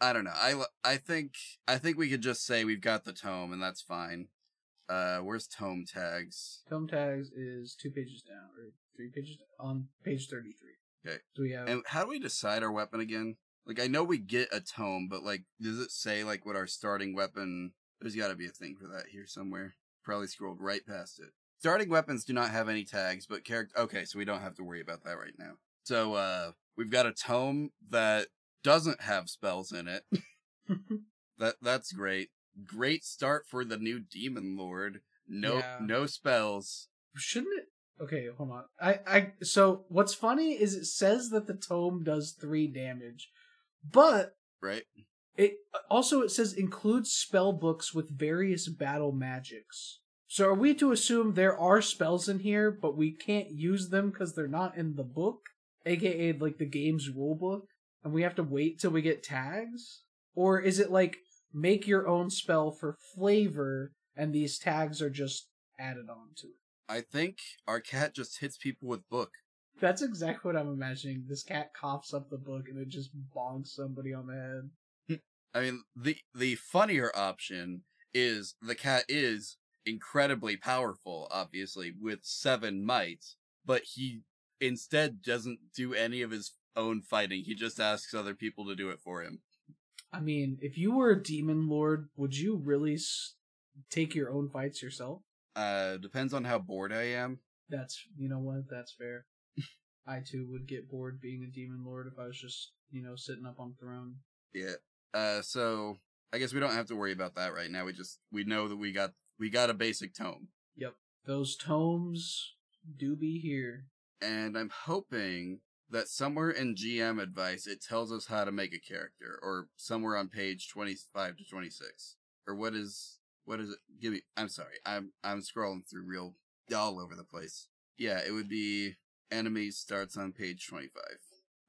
I don't know. I I think I think we could just say we've got the tome and that's fine. Uh, where's tome tags? Tome tags is two pages down, or three pages on page 33. Okay. So we have. And how do we decide our weapon again? Like I know we get a tome, but like, does it say like what our starting weapon? There's got to be a thing for that here somewhere. Probably scrolled right past it. Starting weapons do not have any tags, but character. Okay, so we don't have to worry about that right now. So uh, we've got a tome that doesn't have spells in it. That that's great. Great start for the new demon lord. No Yeah. no spells. Shouldn't it? Okay, hold on. I, I, so what's funny is it says that the tome does three damage, but Right? It also it says includes spell books with various battle magics. So are we to assume there are spells in here, but we can't use them because they're not in the book, aka like the game's rulebook, and we have to wait till we get tags? Or is it like make your own spell for flavor, and these tags are just added on to it? I think our cat just hits people with book. That's exactly what I'm imagining. This cat coughs up the book and it just bonks somebody on the head. I mean, the the funnier option is the cat is incredibly powerful, obviously, with seven mites, but he instead doesn't do any of his own fighting. He just asks other people to do it for him. I mean, if you were a demon lord, would you really s- take your own fights yourself? Uh, depends on how bored I am. That's you know what? That's fair. I too would get bored being a demon lord if I was just you know sitting up on the throne. Yeah. Uh, so I guess we don't have to worry about that right now. We just we know that we got we got a basic tome, Yep, those tomes do be here. and I'm hoping that somewhere in GM advice it tells us how to make a character, or somewhere on page twenty five to twenty six, or what is what is it? Give me. I'm sorry. I'm I'm scrolling through real all over the place. Yeah, it would be enemies starts on page twenty five.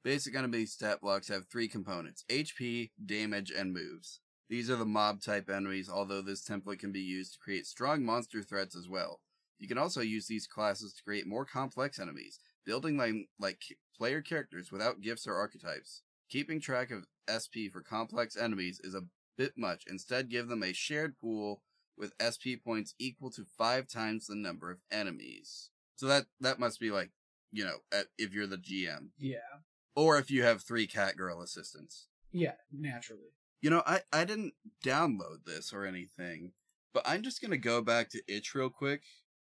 Basic enemy stat blocks have three components HP, damage, and moves. These are the mob type enemies, although this template can be used to create strong monster threats as well. You can also use these classes to create more complex enemies, building like, like player characters without gifts or archetypes. Keeping track of SP for complex enemies is a bit much. Instead, give them a shared pool with SP points equal to five times the number of enemies. So that that must be like, you know, at, if you're the GM, Yeah, or if you have three cat girl assistants. yeah, naturally. You know, I, I didn't download this or anything, but I'm just gonna go back to itch real quick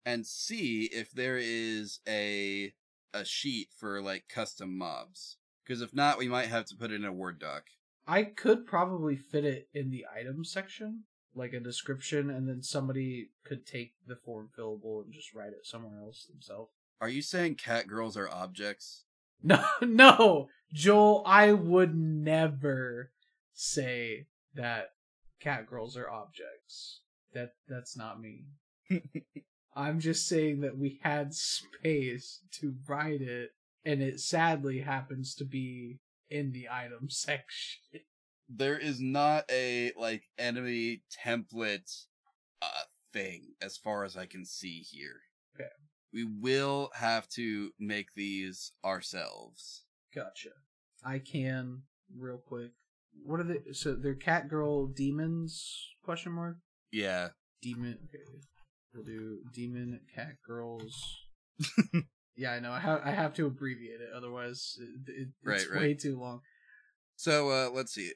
and see if there is a a sheet for like custom mobs. Because if not, we might have to put it in a Word doc. I could probably fit it in the items section, like a description, and then somebody could take the form fillable and just write it somewhere else themselves. Are you saying cat girls are objects? No, no, Joel, I would never say that cat girls are objects. That that's not me. I'm just saying that we had space to write it, and it sadly happens to be in the item section. there is not a like enemy template uh thing as far as I can see here. Okay. We will have to make these ourselves. Gotcha. I can real quick. What are they? So they're cat girl demons? Question mark. Yeah. Demon. Okay. We'll do demon cat girls. yeah, I know. I have I have to abbreviate it, otherwise it, it, it's Right, right. way too long. So uh let's see.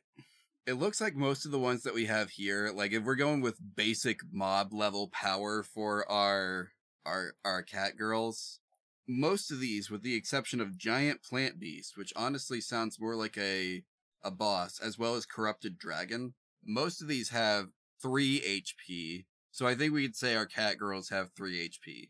It looks like most of the ones that we have here, like if we're going with basic mob level power for our our our cat girls, most of these, with the exception of giant plant beast, which honestly sounds more like a a boss, as well as corrupted dragon, most of these have three HP. So I think we could say our cat girls have three HP.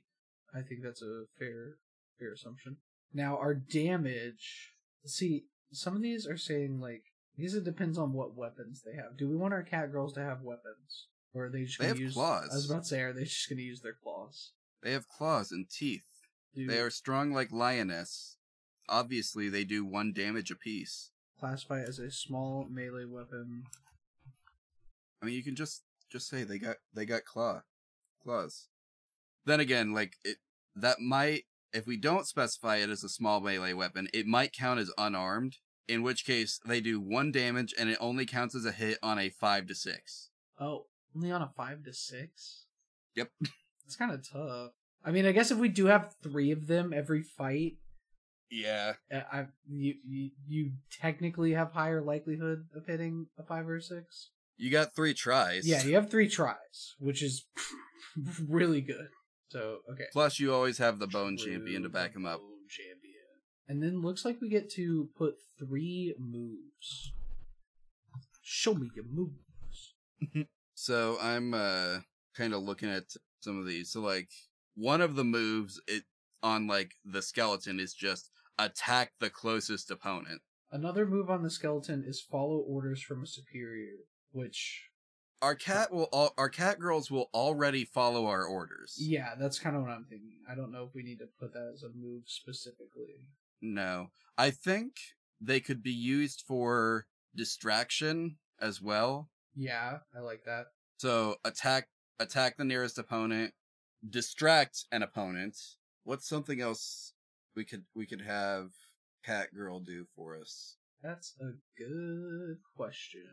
I think that's a fair fair assumption. Now our damage. See, some of these are saying like these it depends on what weapons they have. Do we want our cat girls to have weapons, or are they just They gonna have use? claws. I was about to say, are they just gonna use their claws? They have claws and teeth. Do They are strong like lioness. Obviously, they do one damage apiece. classify it as a small melee weapon. I mean, you can just just say they got they got claw claws. Then again, like it that might if we don't specify it as a small melee weapon, it might count as unarmed. In which case, they do one damage and it only counts as a hit on a five to six. Oh, only on a five to six. Yep. It's kind of tough. I mean, I guess if we do have three of them every fight, Yeah, uh, I you, you you technically have higher likelihood of hitting a five or a six. you got three tries. Yeah, you have three tries, which is really good. So okay, Plus, you always have the bone True, champion to back him up. Bone champion. And then looks like we get to put three moves. Show me your moves. So I'm uh kind of looking at some of these. So like one of the moves it on like the skeleton is just attack the closest opponent. Another move on the skeleton is follow orders from a superior, which Our cat will all our cat girls will already follow our orders. yeah, that's kind of what I'm thinking. I don't know if we need to put that as a move specifically. No. I think they could be used for distraction as well. Yeah, I like that. So attack attack the nearest opponent, distract an opponent. What's something else we could we could have cat girl do for us? That's a good question.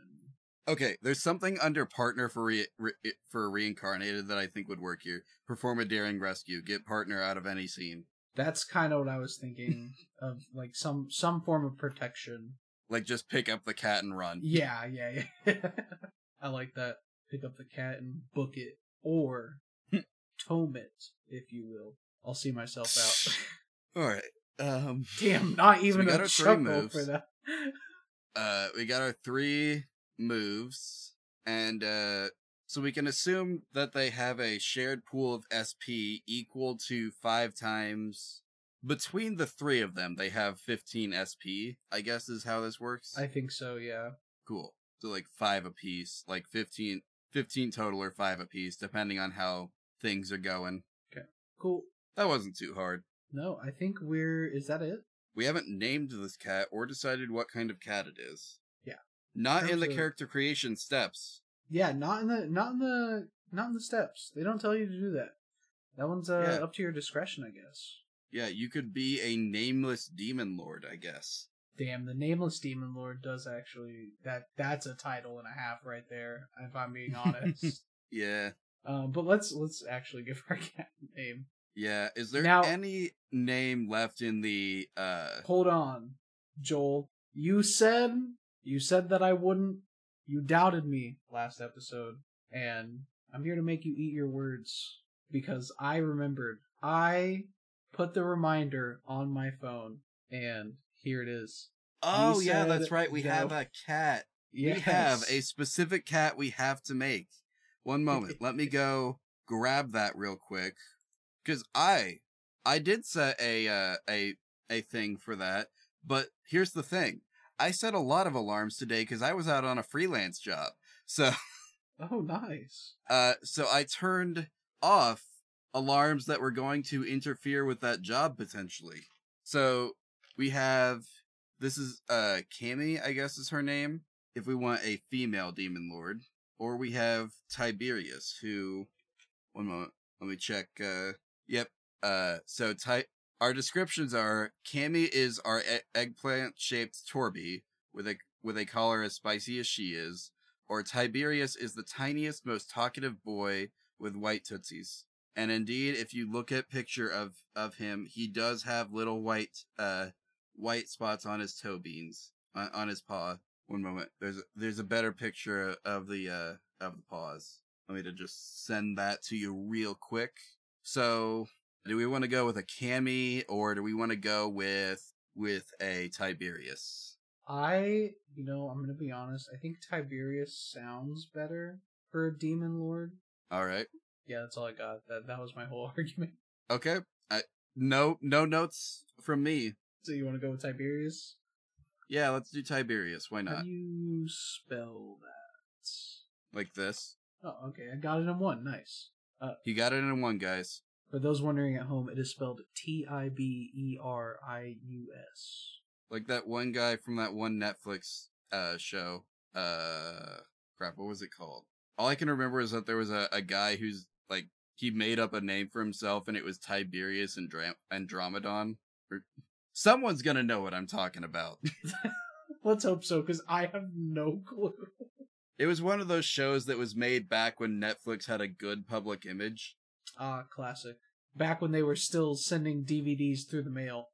Okay, there's something under partner for re- re- for reincarnated that I think would work here. Perform a daring rescue. Get partner out of any scene. That's kind of what I was thinking of, like some some form of protection. Like just pick up the cat and run. Yeah, yeah, yeah. I like that. Pick up the cat and book it. or tome it, if you will. I'll see myself out. All right. Um, Damn, not even got a chuckle for that. uh, we got our three moves, and uh, so we can assume that they have a shared pool of SP equal to five times. Between the three of them, they have 15 SP. I guess is how this works. I think so, yeah. Cool. So like five apiece, like 15, 15 total or five apiece, depending on how things are going. Okay. Cool. That wasn't too hard. No, I think we're. Is that it? We haven't named this cat or decided what kind of cat it is. Yeah. Not in Terms the of- character creation steps. Yeah, not in the not in the not in the steps. They don't tell you to do that. That one's uh, Yeah. up to your discretion, I guess. Yeah, you could be a nameless demon lord, I guess. Damn, the nameless demon lord does actually that. That's a title and a half right there. If I'm being honest. Yeah. um, but let's let's actually give our cat a name. Yeah. Is there Now- any name left in the uh Hold on, Joel. You said you said that I wouldn't. You doubted me last episode, and I'm here to make you eat your words because I remembered. I put the reminder on my phone, and here it is. Oh yeah, that's right. We that- have a cat. Yes. We have a specific cat we have to make. One moment. Let me go grab that real quick. Cause I I did set a uh, a a thing for that, but here's the thing. I set a lot of alarms today because I was out on a freelance job. So Oh, nice. uh so I turned off alarms that were going to interfere with that job potentially. So we have this is uh Cammy, I guess is her name, if we want a female demon lord. Or we have Tiberius, who one moment, let me check uh yep. Uh so Ty our descriptions are Cammy is our e- eggplant shaped Torby with a with a collar as spicy as she is, or Tiberius is the tiniest, most talkative boy with white tootsies. And indeed, if you look at picture of of him, he does have little white uh white spots on his toe beans on, on his paw. One moment, there's a, there's a better picture of the uh of the paws. Let me to just send that to you real quick. So, do we want to go with a Cammy or do we want to go with with a Tiberius? I, you know, I'm gonna be honest. I think Tiberius sounds better for a demon lord. All right. Yeah, that's all I got. That that was my whole argument. Okay. I no no notes from me. So you want to go with Tiberius? Yeah, let's do Tiberius. Why How not? do you spell that? Like this. Oh, okay. I got it in one. Nice. You got it in one, guys. For those wondering at home, it is spelled T I B E R I U S. Like that one guy from that one Netflix uh show. Uh crap, what was it called? All I can remember is that there was a, a guy who's like he made up a name for himself and it was Tiberius Andra- Andromedon. Or someone's gonna know what I'm talking about. Let's hope so, because I have no clue. it was one of those shows that was made back when Netflix had a good public image. Ah, classic. Back when they were still sending DVDs through the mail.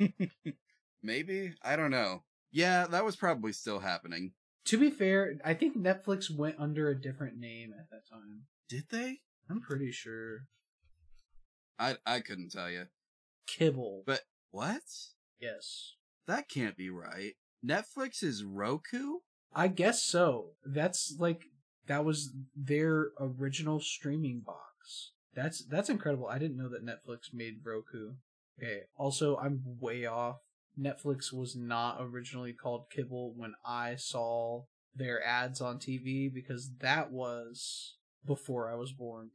Maybe? I don't know. Yeah, that was probably still happening. To be fair, I think Netflix went under a different name at that time. Did they? I'm pretty sure. I I couldn't tell you. Kibble. But what? yes. That can't be right. Netflix is Roku? I guess so. That's like that was their original streaming box. That's that's incredible. I didn't know that Netflix made Roku. Okay. Also, I'm way off. Netflix was not originally called Kibble when I saw their ads on TV because that was before I was born.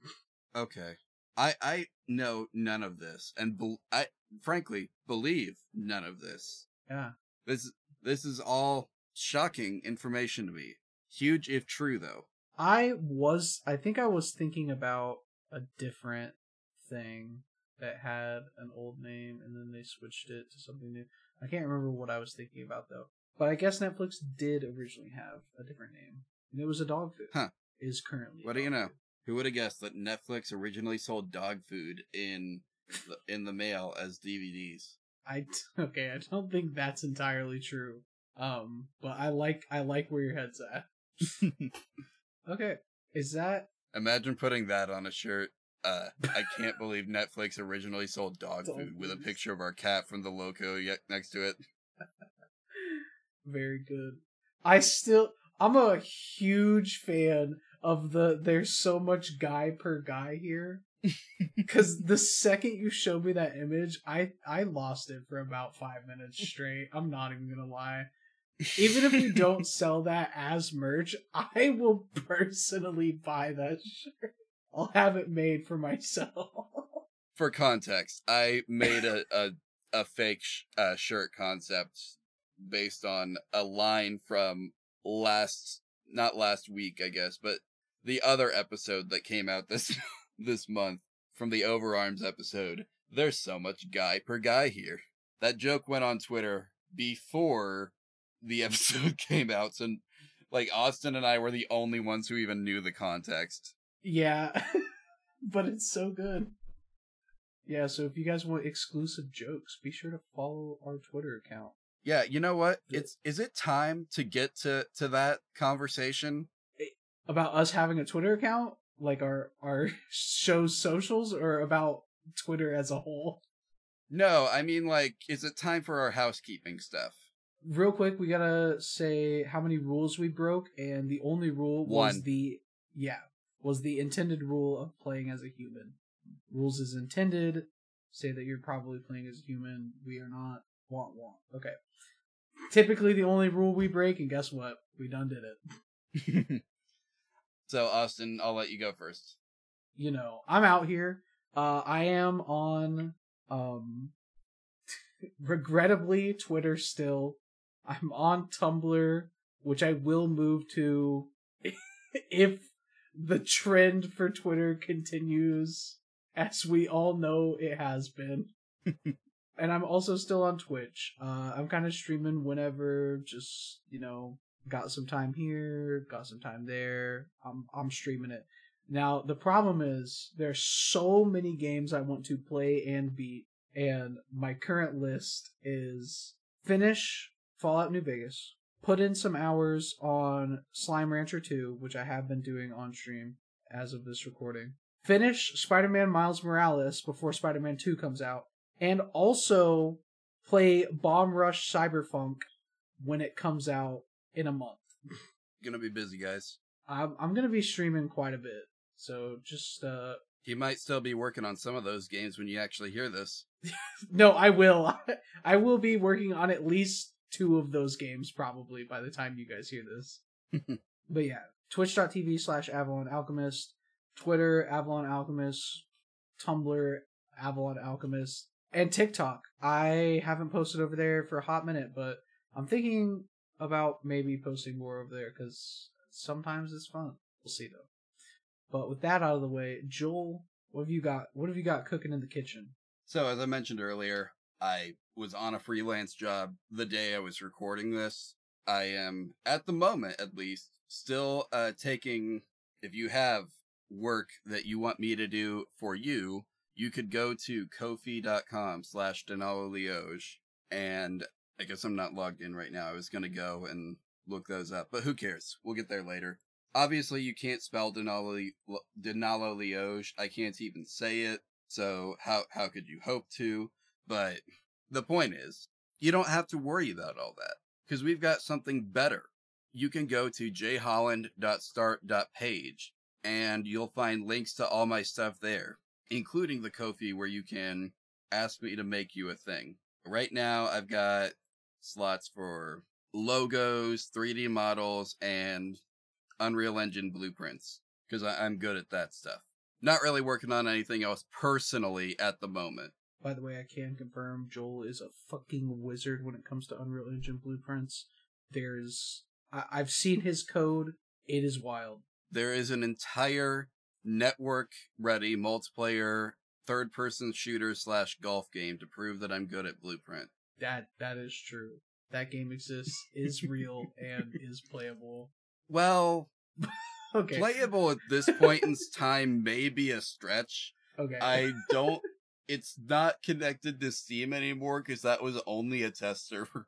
Okay. I I know none of this and bel I frankly believe none of this. Yeah. This this is all shocking information to me. Huge if true though. I was I think I was thinking about a different thing that had an old name and then they switched it to something new. I can't remember what I was thinking about though. But I guess Netflix did originally have a different name. And it was a dog food. Huh. Is currently. What do you know? food. Who would have guessed that Netflix originally sold dog food in in the mail as DVDs? I okay, I don't think that's entirely true. Um, but I like I like where your head's at. Okay. Is that Imagine putting that on a shirt. Uh, I can't believe Netflix originally sold dog, Dog food with a picture of our cat from the loco yet next to it. Very good. I still I'm a huge fan of the there's so much guy per guy here. Cause the second you showed me that image, I I lost it for about five minutes straight. I'm not even gonna lie. Even if you don't sell that as merch, I will personally buy that shirt. I'll have it made for myself. For context, I made a a, a fake sh- uh, shirt concept based on a line from last not last week, I guess, but the other episode that came out this this month from the Overarms episode. There's so much guy per guy here. That joke went on Twitter before the episode came out, so like Austin and I were the only ones who even knew the context. yeah. but it's so good. Yeah, so if you guys want exclusive jokes, be sure to follow our Twitter account. Yeah, you know what? It's is it time to get to to that conversation? about us having a Twitter account, like our our show's socials, or about Twitter as a whole. No, I mean like is it time for our housekeeping stuff? Real quick, we gotta say how many rules we broke, and the only rule was One. the yeah was the intended rule of playing as a human. Rules is intended. Say that you're probably playing as a human. We are not. Want want. Okay. Typically, the only rule we break, and guess what? We done did it. so Austin, I'll let you go first. you know, I'm out here. Uh, I am on, um, regrettably Twitter still. I'm on Tumblr, which I will move to if the trend for Twitter continues, as we all know it has been. and I'm also still on Twitch. Uh, I'm kind of streaming whenever, just you know, got some time here, got some time there. I'm I'm streaming it. Now the problem is there's so many games I want to play and beat, and my current list is finish Fallout New Vegas, put in some hours on Slime Rancher 2, which I have been doing on stream as of this recording. Finish Spider-Man Miles Morales before Spider-Man 2 comes out, and also play Bomb Rush Cyberpunk when it comes out in a month. Gonna be busy, guys. I'm I'm gonna be streaming quite a bit, so just uh He might still be working on some of those games when you actually hear this. no, I will. I will be working on at least two of those games probably by the time you guys hear this. but yeah, twitch.tv slash Avalon Alchemist, Twitter, Avalon Alchemist, Tumblr, Avalon Alchemist, and TikTok. I haven't posted over there for a hot minute, but I'm thinking about maybe posting more over there because sometimes it's fun. We'll see though. But with that out of the way, Joel, what have you got? What have you got cooking in the kitchen? So as I mentioned earlier, I was on a freelance job the day I was recording this. I am at the moment at least still uh taking if you have work that you want me to do for you, you could go to kofi.com slash Denali and I guess I'm not logged in right now. I was gonna go and look those up, but who cares? We'll get there later. Obviously, you can't spell Denali Denalo Lioge. I can't even say it. So how how could you hope to? But the point is, you don't have to worry about all that because we've got something better. You can go to jholland.start.page and you'll find links to all my stuff there, including the Kofi where you can ask me to make you a thing. Right now, I've got slots for logos, 3D models, and Unreal Engine blueprints because I'm good at that stuff. Not really working on anything else personally at the moment. By the way, I can confirm Joel is a fucking wizard when it comes to Unreal Engine blueprints. There's, I- I've seen his code. It is wild. There is an entire network ready multiplayer third person shooter slash golf game to prove that I'm good at blueprint. That that is true. That game exists, is real, and is playable. Well, Okay. playable at this point in time may be a stretch. okay. I don't. It's not connected to Steam anymore because that was only a test server.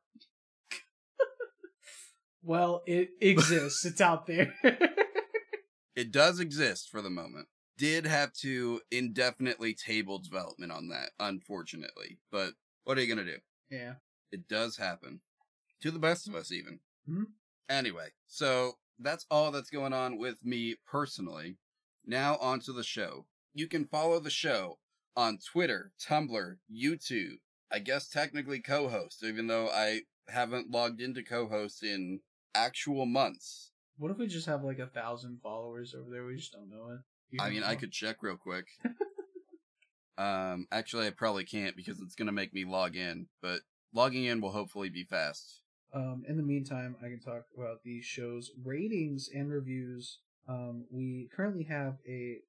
well, it exists. it's out there. It does exist for the moment. Did have to indefinitely table development on that, unfortunately. But what are you gonna do? Yeah. It does happen. To the best of us, even. Mhm. Anyway, so that's all that's going on with me personally. Now, on to the show. You can follow the show on Twitter, Tumblr, YouTube. I guess technically Cohost, even though I haven't logged into Cohost in actual months. What if we just have like a thousand followers over there? We just don't know it. You I mean, I could check real quick. um, actually, I probably can't because it's going to make me log in, but logging in will hopefully be fast. Um, in the meantime, I can talk about the show's ratings and reviews. Um, we currently have a.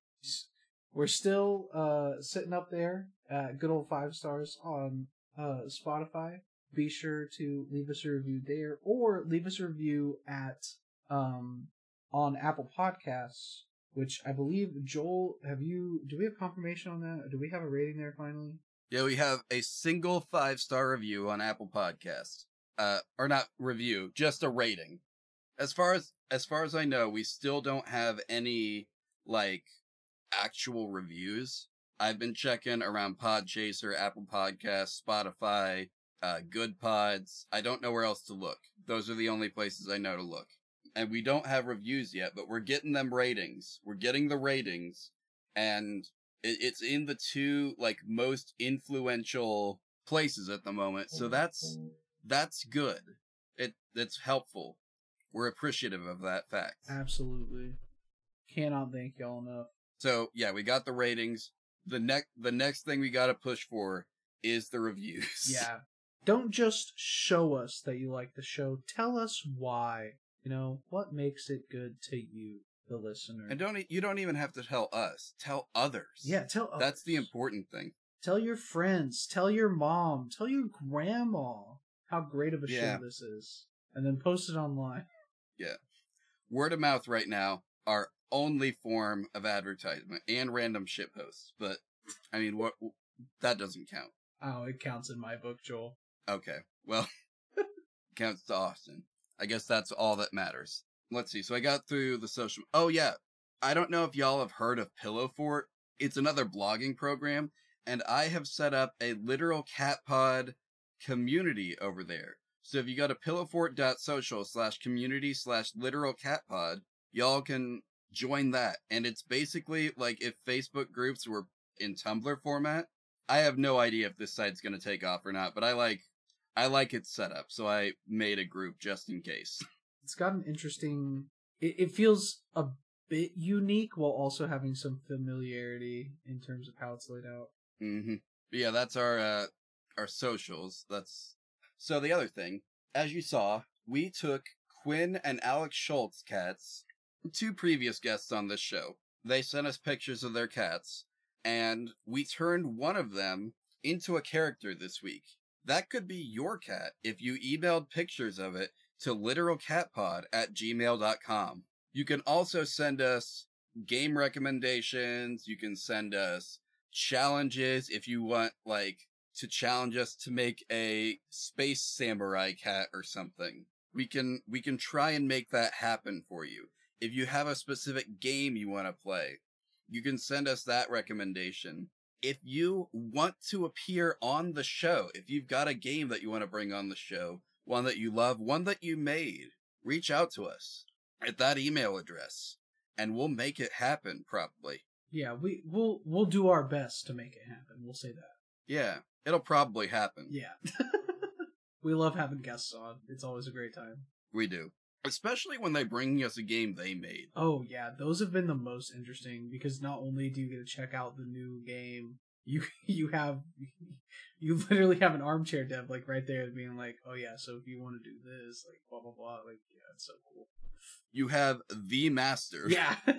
We're still uh sitting up there at good old five stars on uh Spotify. Be sure to leave us a review there, or leave us a review at um on Apple Podcasts, which I believe Joel. Have you? Do we have confirmation on that? Do we have a rating there finally? Yeah, we have a single five star review on Apple Podcasts. Uh, or not review, just a rating. As far as as far as I know, we still don't have any like actual reviews. I've been checking around Podchaser, Apple Podcasts, Spotify, uh, Goodpods. I don't know where else to look. Those are the only places I know to look. And we don't have reviews yet, but we're getting them ratings. We're getting the ratings, and it, it's in the two like most influential places at the moment. So that's that's good. It it's helpful. We're appreciative of that fact. Absolutely. Cannot thank y'all enough. So yeah, we got the ratings. The next the next thing we got to push for is the reviews. Yeah. Don't just show us that you like the show. Tell us why. You know, what makes it good to you, the listener. And don't you don't even have to tell us. Tell others. yeah, tell That's the important thing. Tell your friends, tell your mom, tell your grandma how great of a Yeah. show this is. And then post it online. Yeah. Word of mouth right now our only form of advertisement and random shit posts. But I mean, what that doesn't count. Oh, it counts in my book, Joel. Okay. Well, counts to Austin. I guess that's all that matters. Let's see. So I got through the social. Oh yeah. I don't know if y'all have heard of Pillowfort. It's another blogging program, and I have set up a literal cat pod community over there. So if you go to pillowfort.social slash community slash literal cat pod, y'all can join that. And it's basically like if Facebook groups were in Tumblr format. I have no idea if this site's gonna take off or not, but I like I like its setup, so I made a group just in case. It's got an interesting. It, it feels a bit unique while also having some familiarity in terms of how it's laid out. hmm But yeah, that's our uh our socials. That's so the other thing, as you saw, we took Quinn and Alex Schultz cats, two previous guests on this show. They sent us pictures of their cats, and we turned one of them into a character this week. That could be your cat if you emailed pictures of it to literalcatpod at gmail.com. You can also send us game recommendations. You can send us challenges if you want, like, to challenge us to make a space samurai cat or something. We can, we can try and make that happen for you. If you have a specific game you want to play, you can send us that recommendation. If you want to appear on the show, if you've got a game that you want to bring on the show, one that you love, one that you made, reach out to us at that email address and we'll make it happen probably. Yeah, we we'll we'll do our best to make it happen. We'll say that. Yeah, it'll probably happen. Yeah. we love having guests on. It's always a great time. We do. Especially when they bring us a game they made. Oh yeah, those have been the most interesting because not only do you get to check out the new game, you you have you literally have an armchair dev like right there being like, oh yeah, so if you want to do this, like blah blah blah, like yeah, it's so cool. You have the master. Yeah.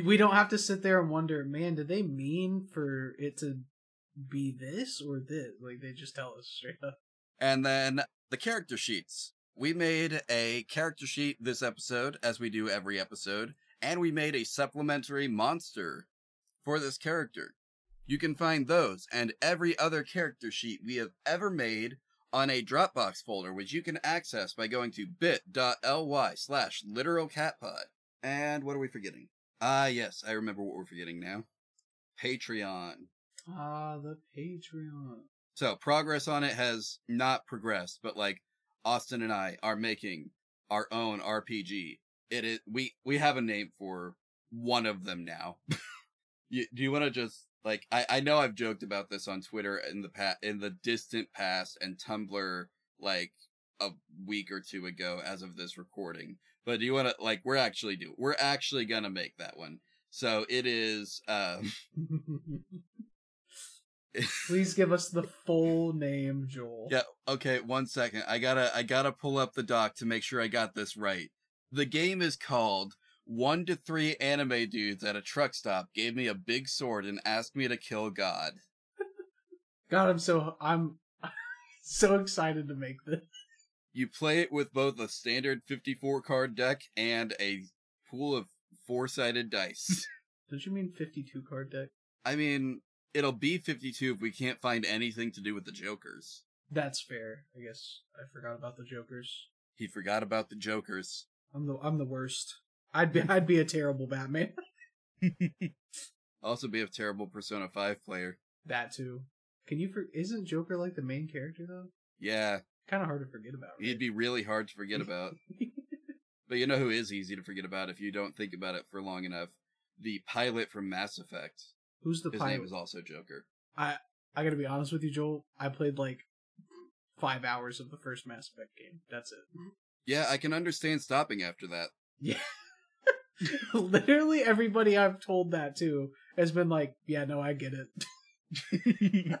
We don't have to sit there and wonder, man, did they mean for it to be this or this? Like they just tell us straight up. And then the character sheets. We made a character sheet this episode, as we do every episode, and we made a supplementary monster for this character. You can find those and every other character sheet we have ever made on a Dropbox folder, which you can access by going to bit.ly slash literalcatpod. And what are we forgetting? Ah, yes, I remember what we're forgetting now. Patreon. Ah, the Patreon. So progress on it has not progressed, but like Austin and I are making our own RPG. It is we we have a name for one of them now. you, do you want to just like I I know I've joked about this on Twitter in the past in the distant past and Tumblr like a week or two ago as of this recording. But do you want to like we're actually do we're actually gonna make that one. So it is um Please give us the full name, Joel. Yeah, okay, one second. I gotta I gotta pull up the doc to make sure I got this right. The game is called One to Three Anime Dudes at a Truck Stop Gave Me a Big Sword and Asked Me to Kill God. God, I'm so I'm so excited to make this. You play it with both a standard 54 card deck and a pool of four sided dice. Don't you mean 52 card deck? I mean, it'll be 52 if we can't find anything to do with the Jokers. That's fair. I guess I forgot about the Jokers. He forgot about the Jokers. I'm the I'm the worst. I'd be I'd be a terrible Batman. also be a terrible Persona 5 player. That too. Can you for isn't Joker like the main character though? Yeah. Kind of hard to forget about. Right? He'd be really hard to forget about. but you know who is easy to forget about if you don't think about it for long enough? The pilot from Mass Effect. Who's the His pilot? name is also Joker. I I gotta be honest with you, Joel. I played like five hours of the first Mass Effect game. That's it. Yeah, I can understand stopping after that. Yeah. Literally everybody I've told that to has been like, "Yeah, no, I get it."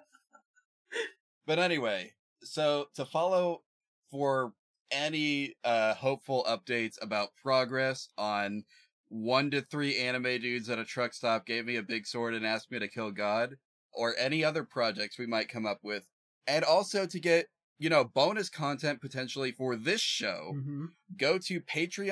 but anyway, so to follow for any uh hopeful updates about progress on one to three anime dudes at a truck stop gave me a big sword and asked me to kill God, or any other projects we might come up with, and also to get you know bonus content potentially for this show Mhm. go to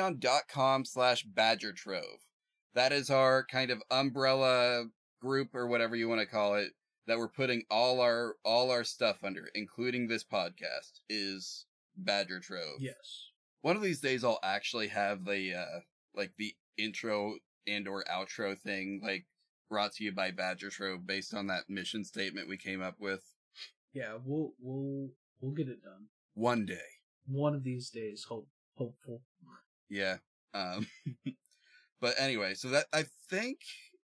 patreon.com slash badger trove that is our kind of umbrella group or whatever you want to call it that we're putting all our all our stuff under including this podcast is badger trove Yes. one of these days i'll actually have the uh like the intro and or outro thing like brought to you by badger trove based on that mission statement we came up with Yeah, we'll we'll we'll get it done one day one of these days. Hope hopeful. Yeah. Um but anyway, so that I think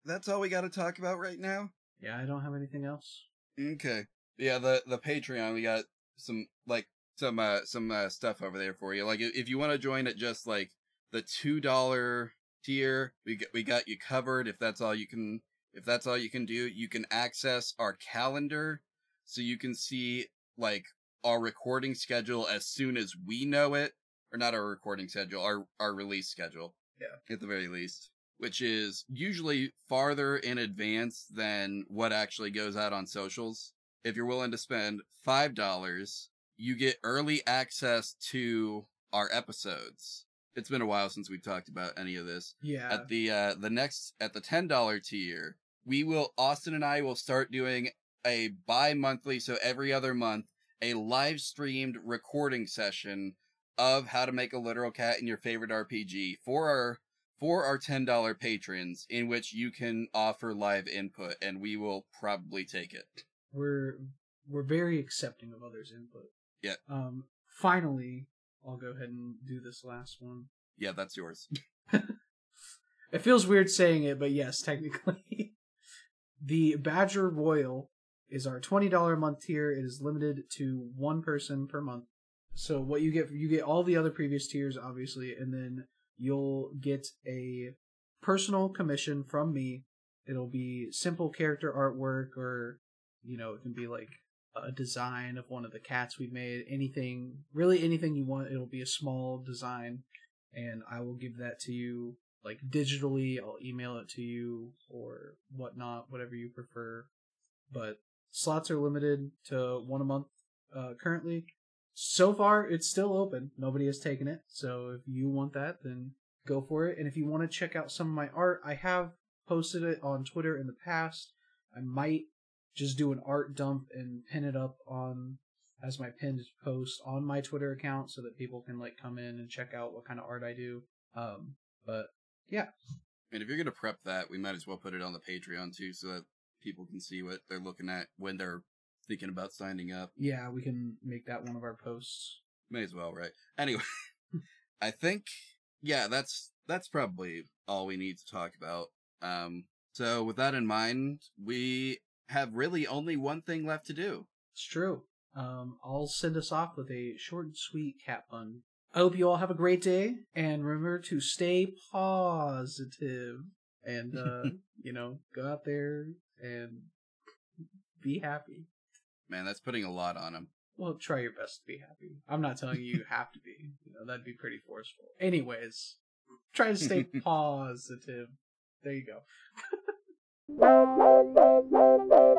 that's all we got to talk about right now. Yeah, I don't have anything else. Okay. Yeah, the the Patreon, we got some like some uh some uh, stuff over there for you. Like if if you want to join at just like the $2 tier, we got, we got you covered if that's all you can if that's all you can do. You can access our calendar so you can see like our recording schedule as soon as we know it or not our recording schedule, our our release schedule. Yeah. At the very least, which is usually farther in advance than what actually goes out on socials. If you're willing to spend $5, you get early access to our episodes. It's been a while since we've talked about any of this. Yeah. At the uh the next at the $10 tier, we will Austin and I will start doing a bi-monthly so every other month a live streamed recording session of how to make a literal cat in your favorite RPG for our for our ten dollar patrons, in which you can offer live input, and we will probably take it. we're we're very accepting of others' input. Yeah. Um. Finally, I'll go ahead and do this last one. Yeah, that's yours. It feels weird saying it, but yes, technically. the Badger Royal is our $20 a month tier. It is limited to one person per month. So what you get, you get all the other previous tiers, obviously, and then you'll get a personal commission from me. It'll be simple character artwork or, you know, it can be like a design of one of the cats we've made. Anything, really anything you want. It'll be a small design and I will give that to you like digitally. I'll email it to you or whatnot, whatever you prefer. But slots are limited to one a month uh, currently. So far, it's still open. Nobody has taken it. So if you want that, then go for it. And if you want to check out some of my art, I have posted it on Twitter in the past. I might just do an art dump and pin it up on as my pinned post on my Twitter account so that people can like come in and check out what kind of art I do. Um, but Yeah. And if you're gonna prep that, we might as well put it on the Patreon too, so that people can see what they're looking at when they're thinking about signing up. Yeah, we can make that one of our posts. May as well, right? Anyway, I think yeah, that's that's probably all we need to talk about. Um, so with that in mind, we have really only one thing left to do. It's true. Um, I'll send us off with a short and sweet cat pun. I hope you all have a great day, and remember to stay positive, and uh, you know, go out there and be happy. Man, that's putting a lot on him. Well, try your best to be happy. I'm not telling you you have to be. You know, that'd be pretty forceful. Anyways, try to stay positive. There you go. Thank you.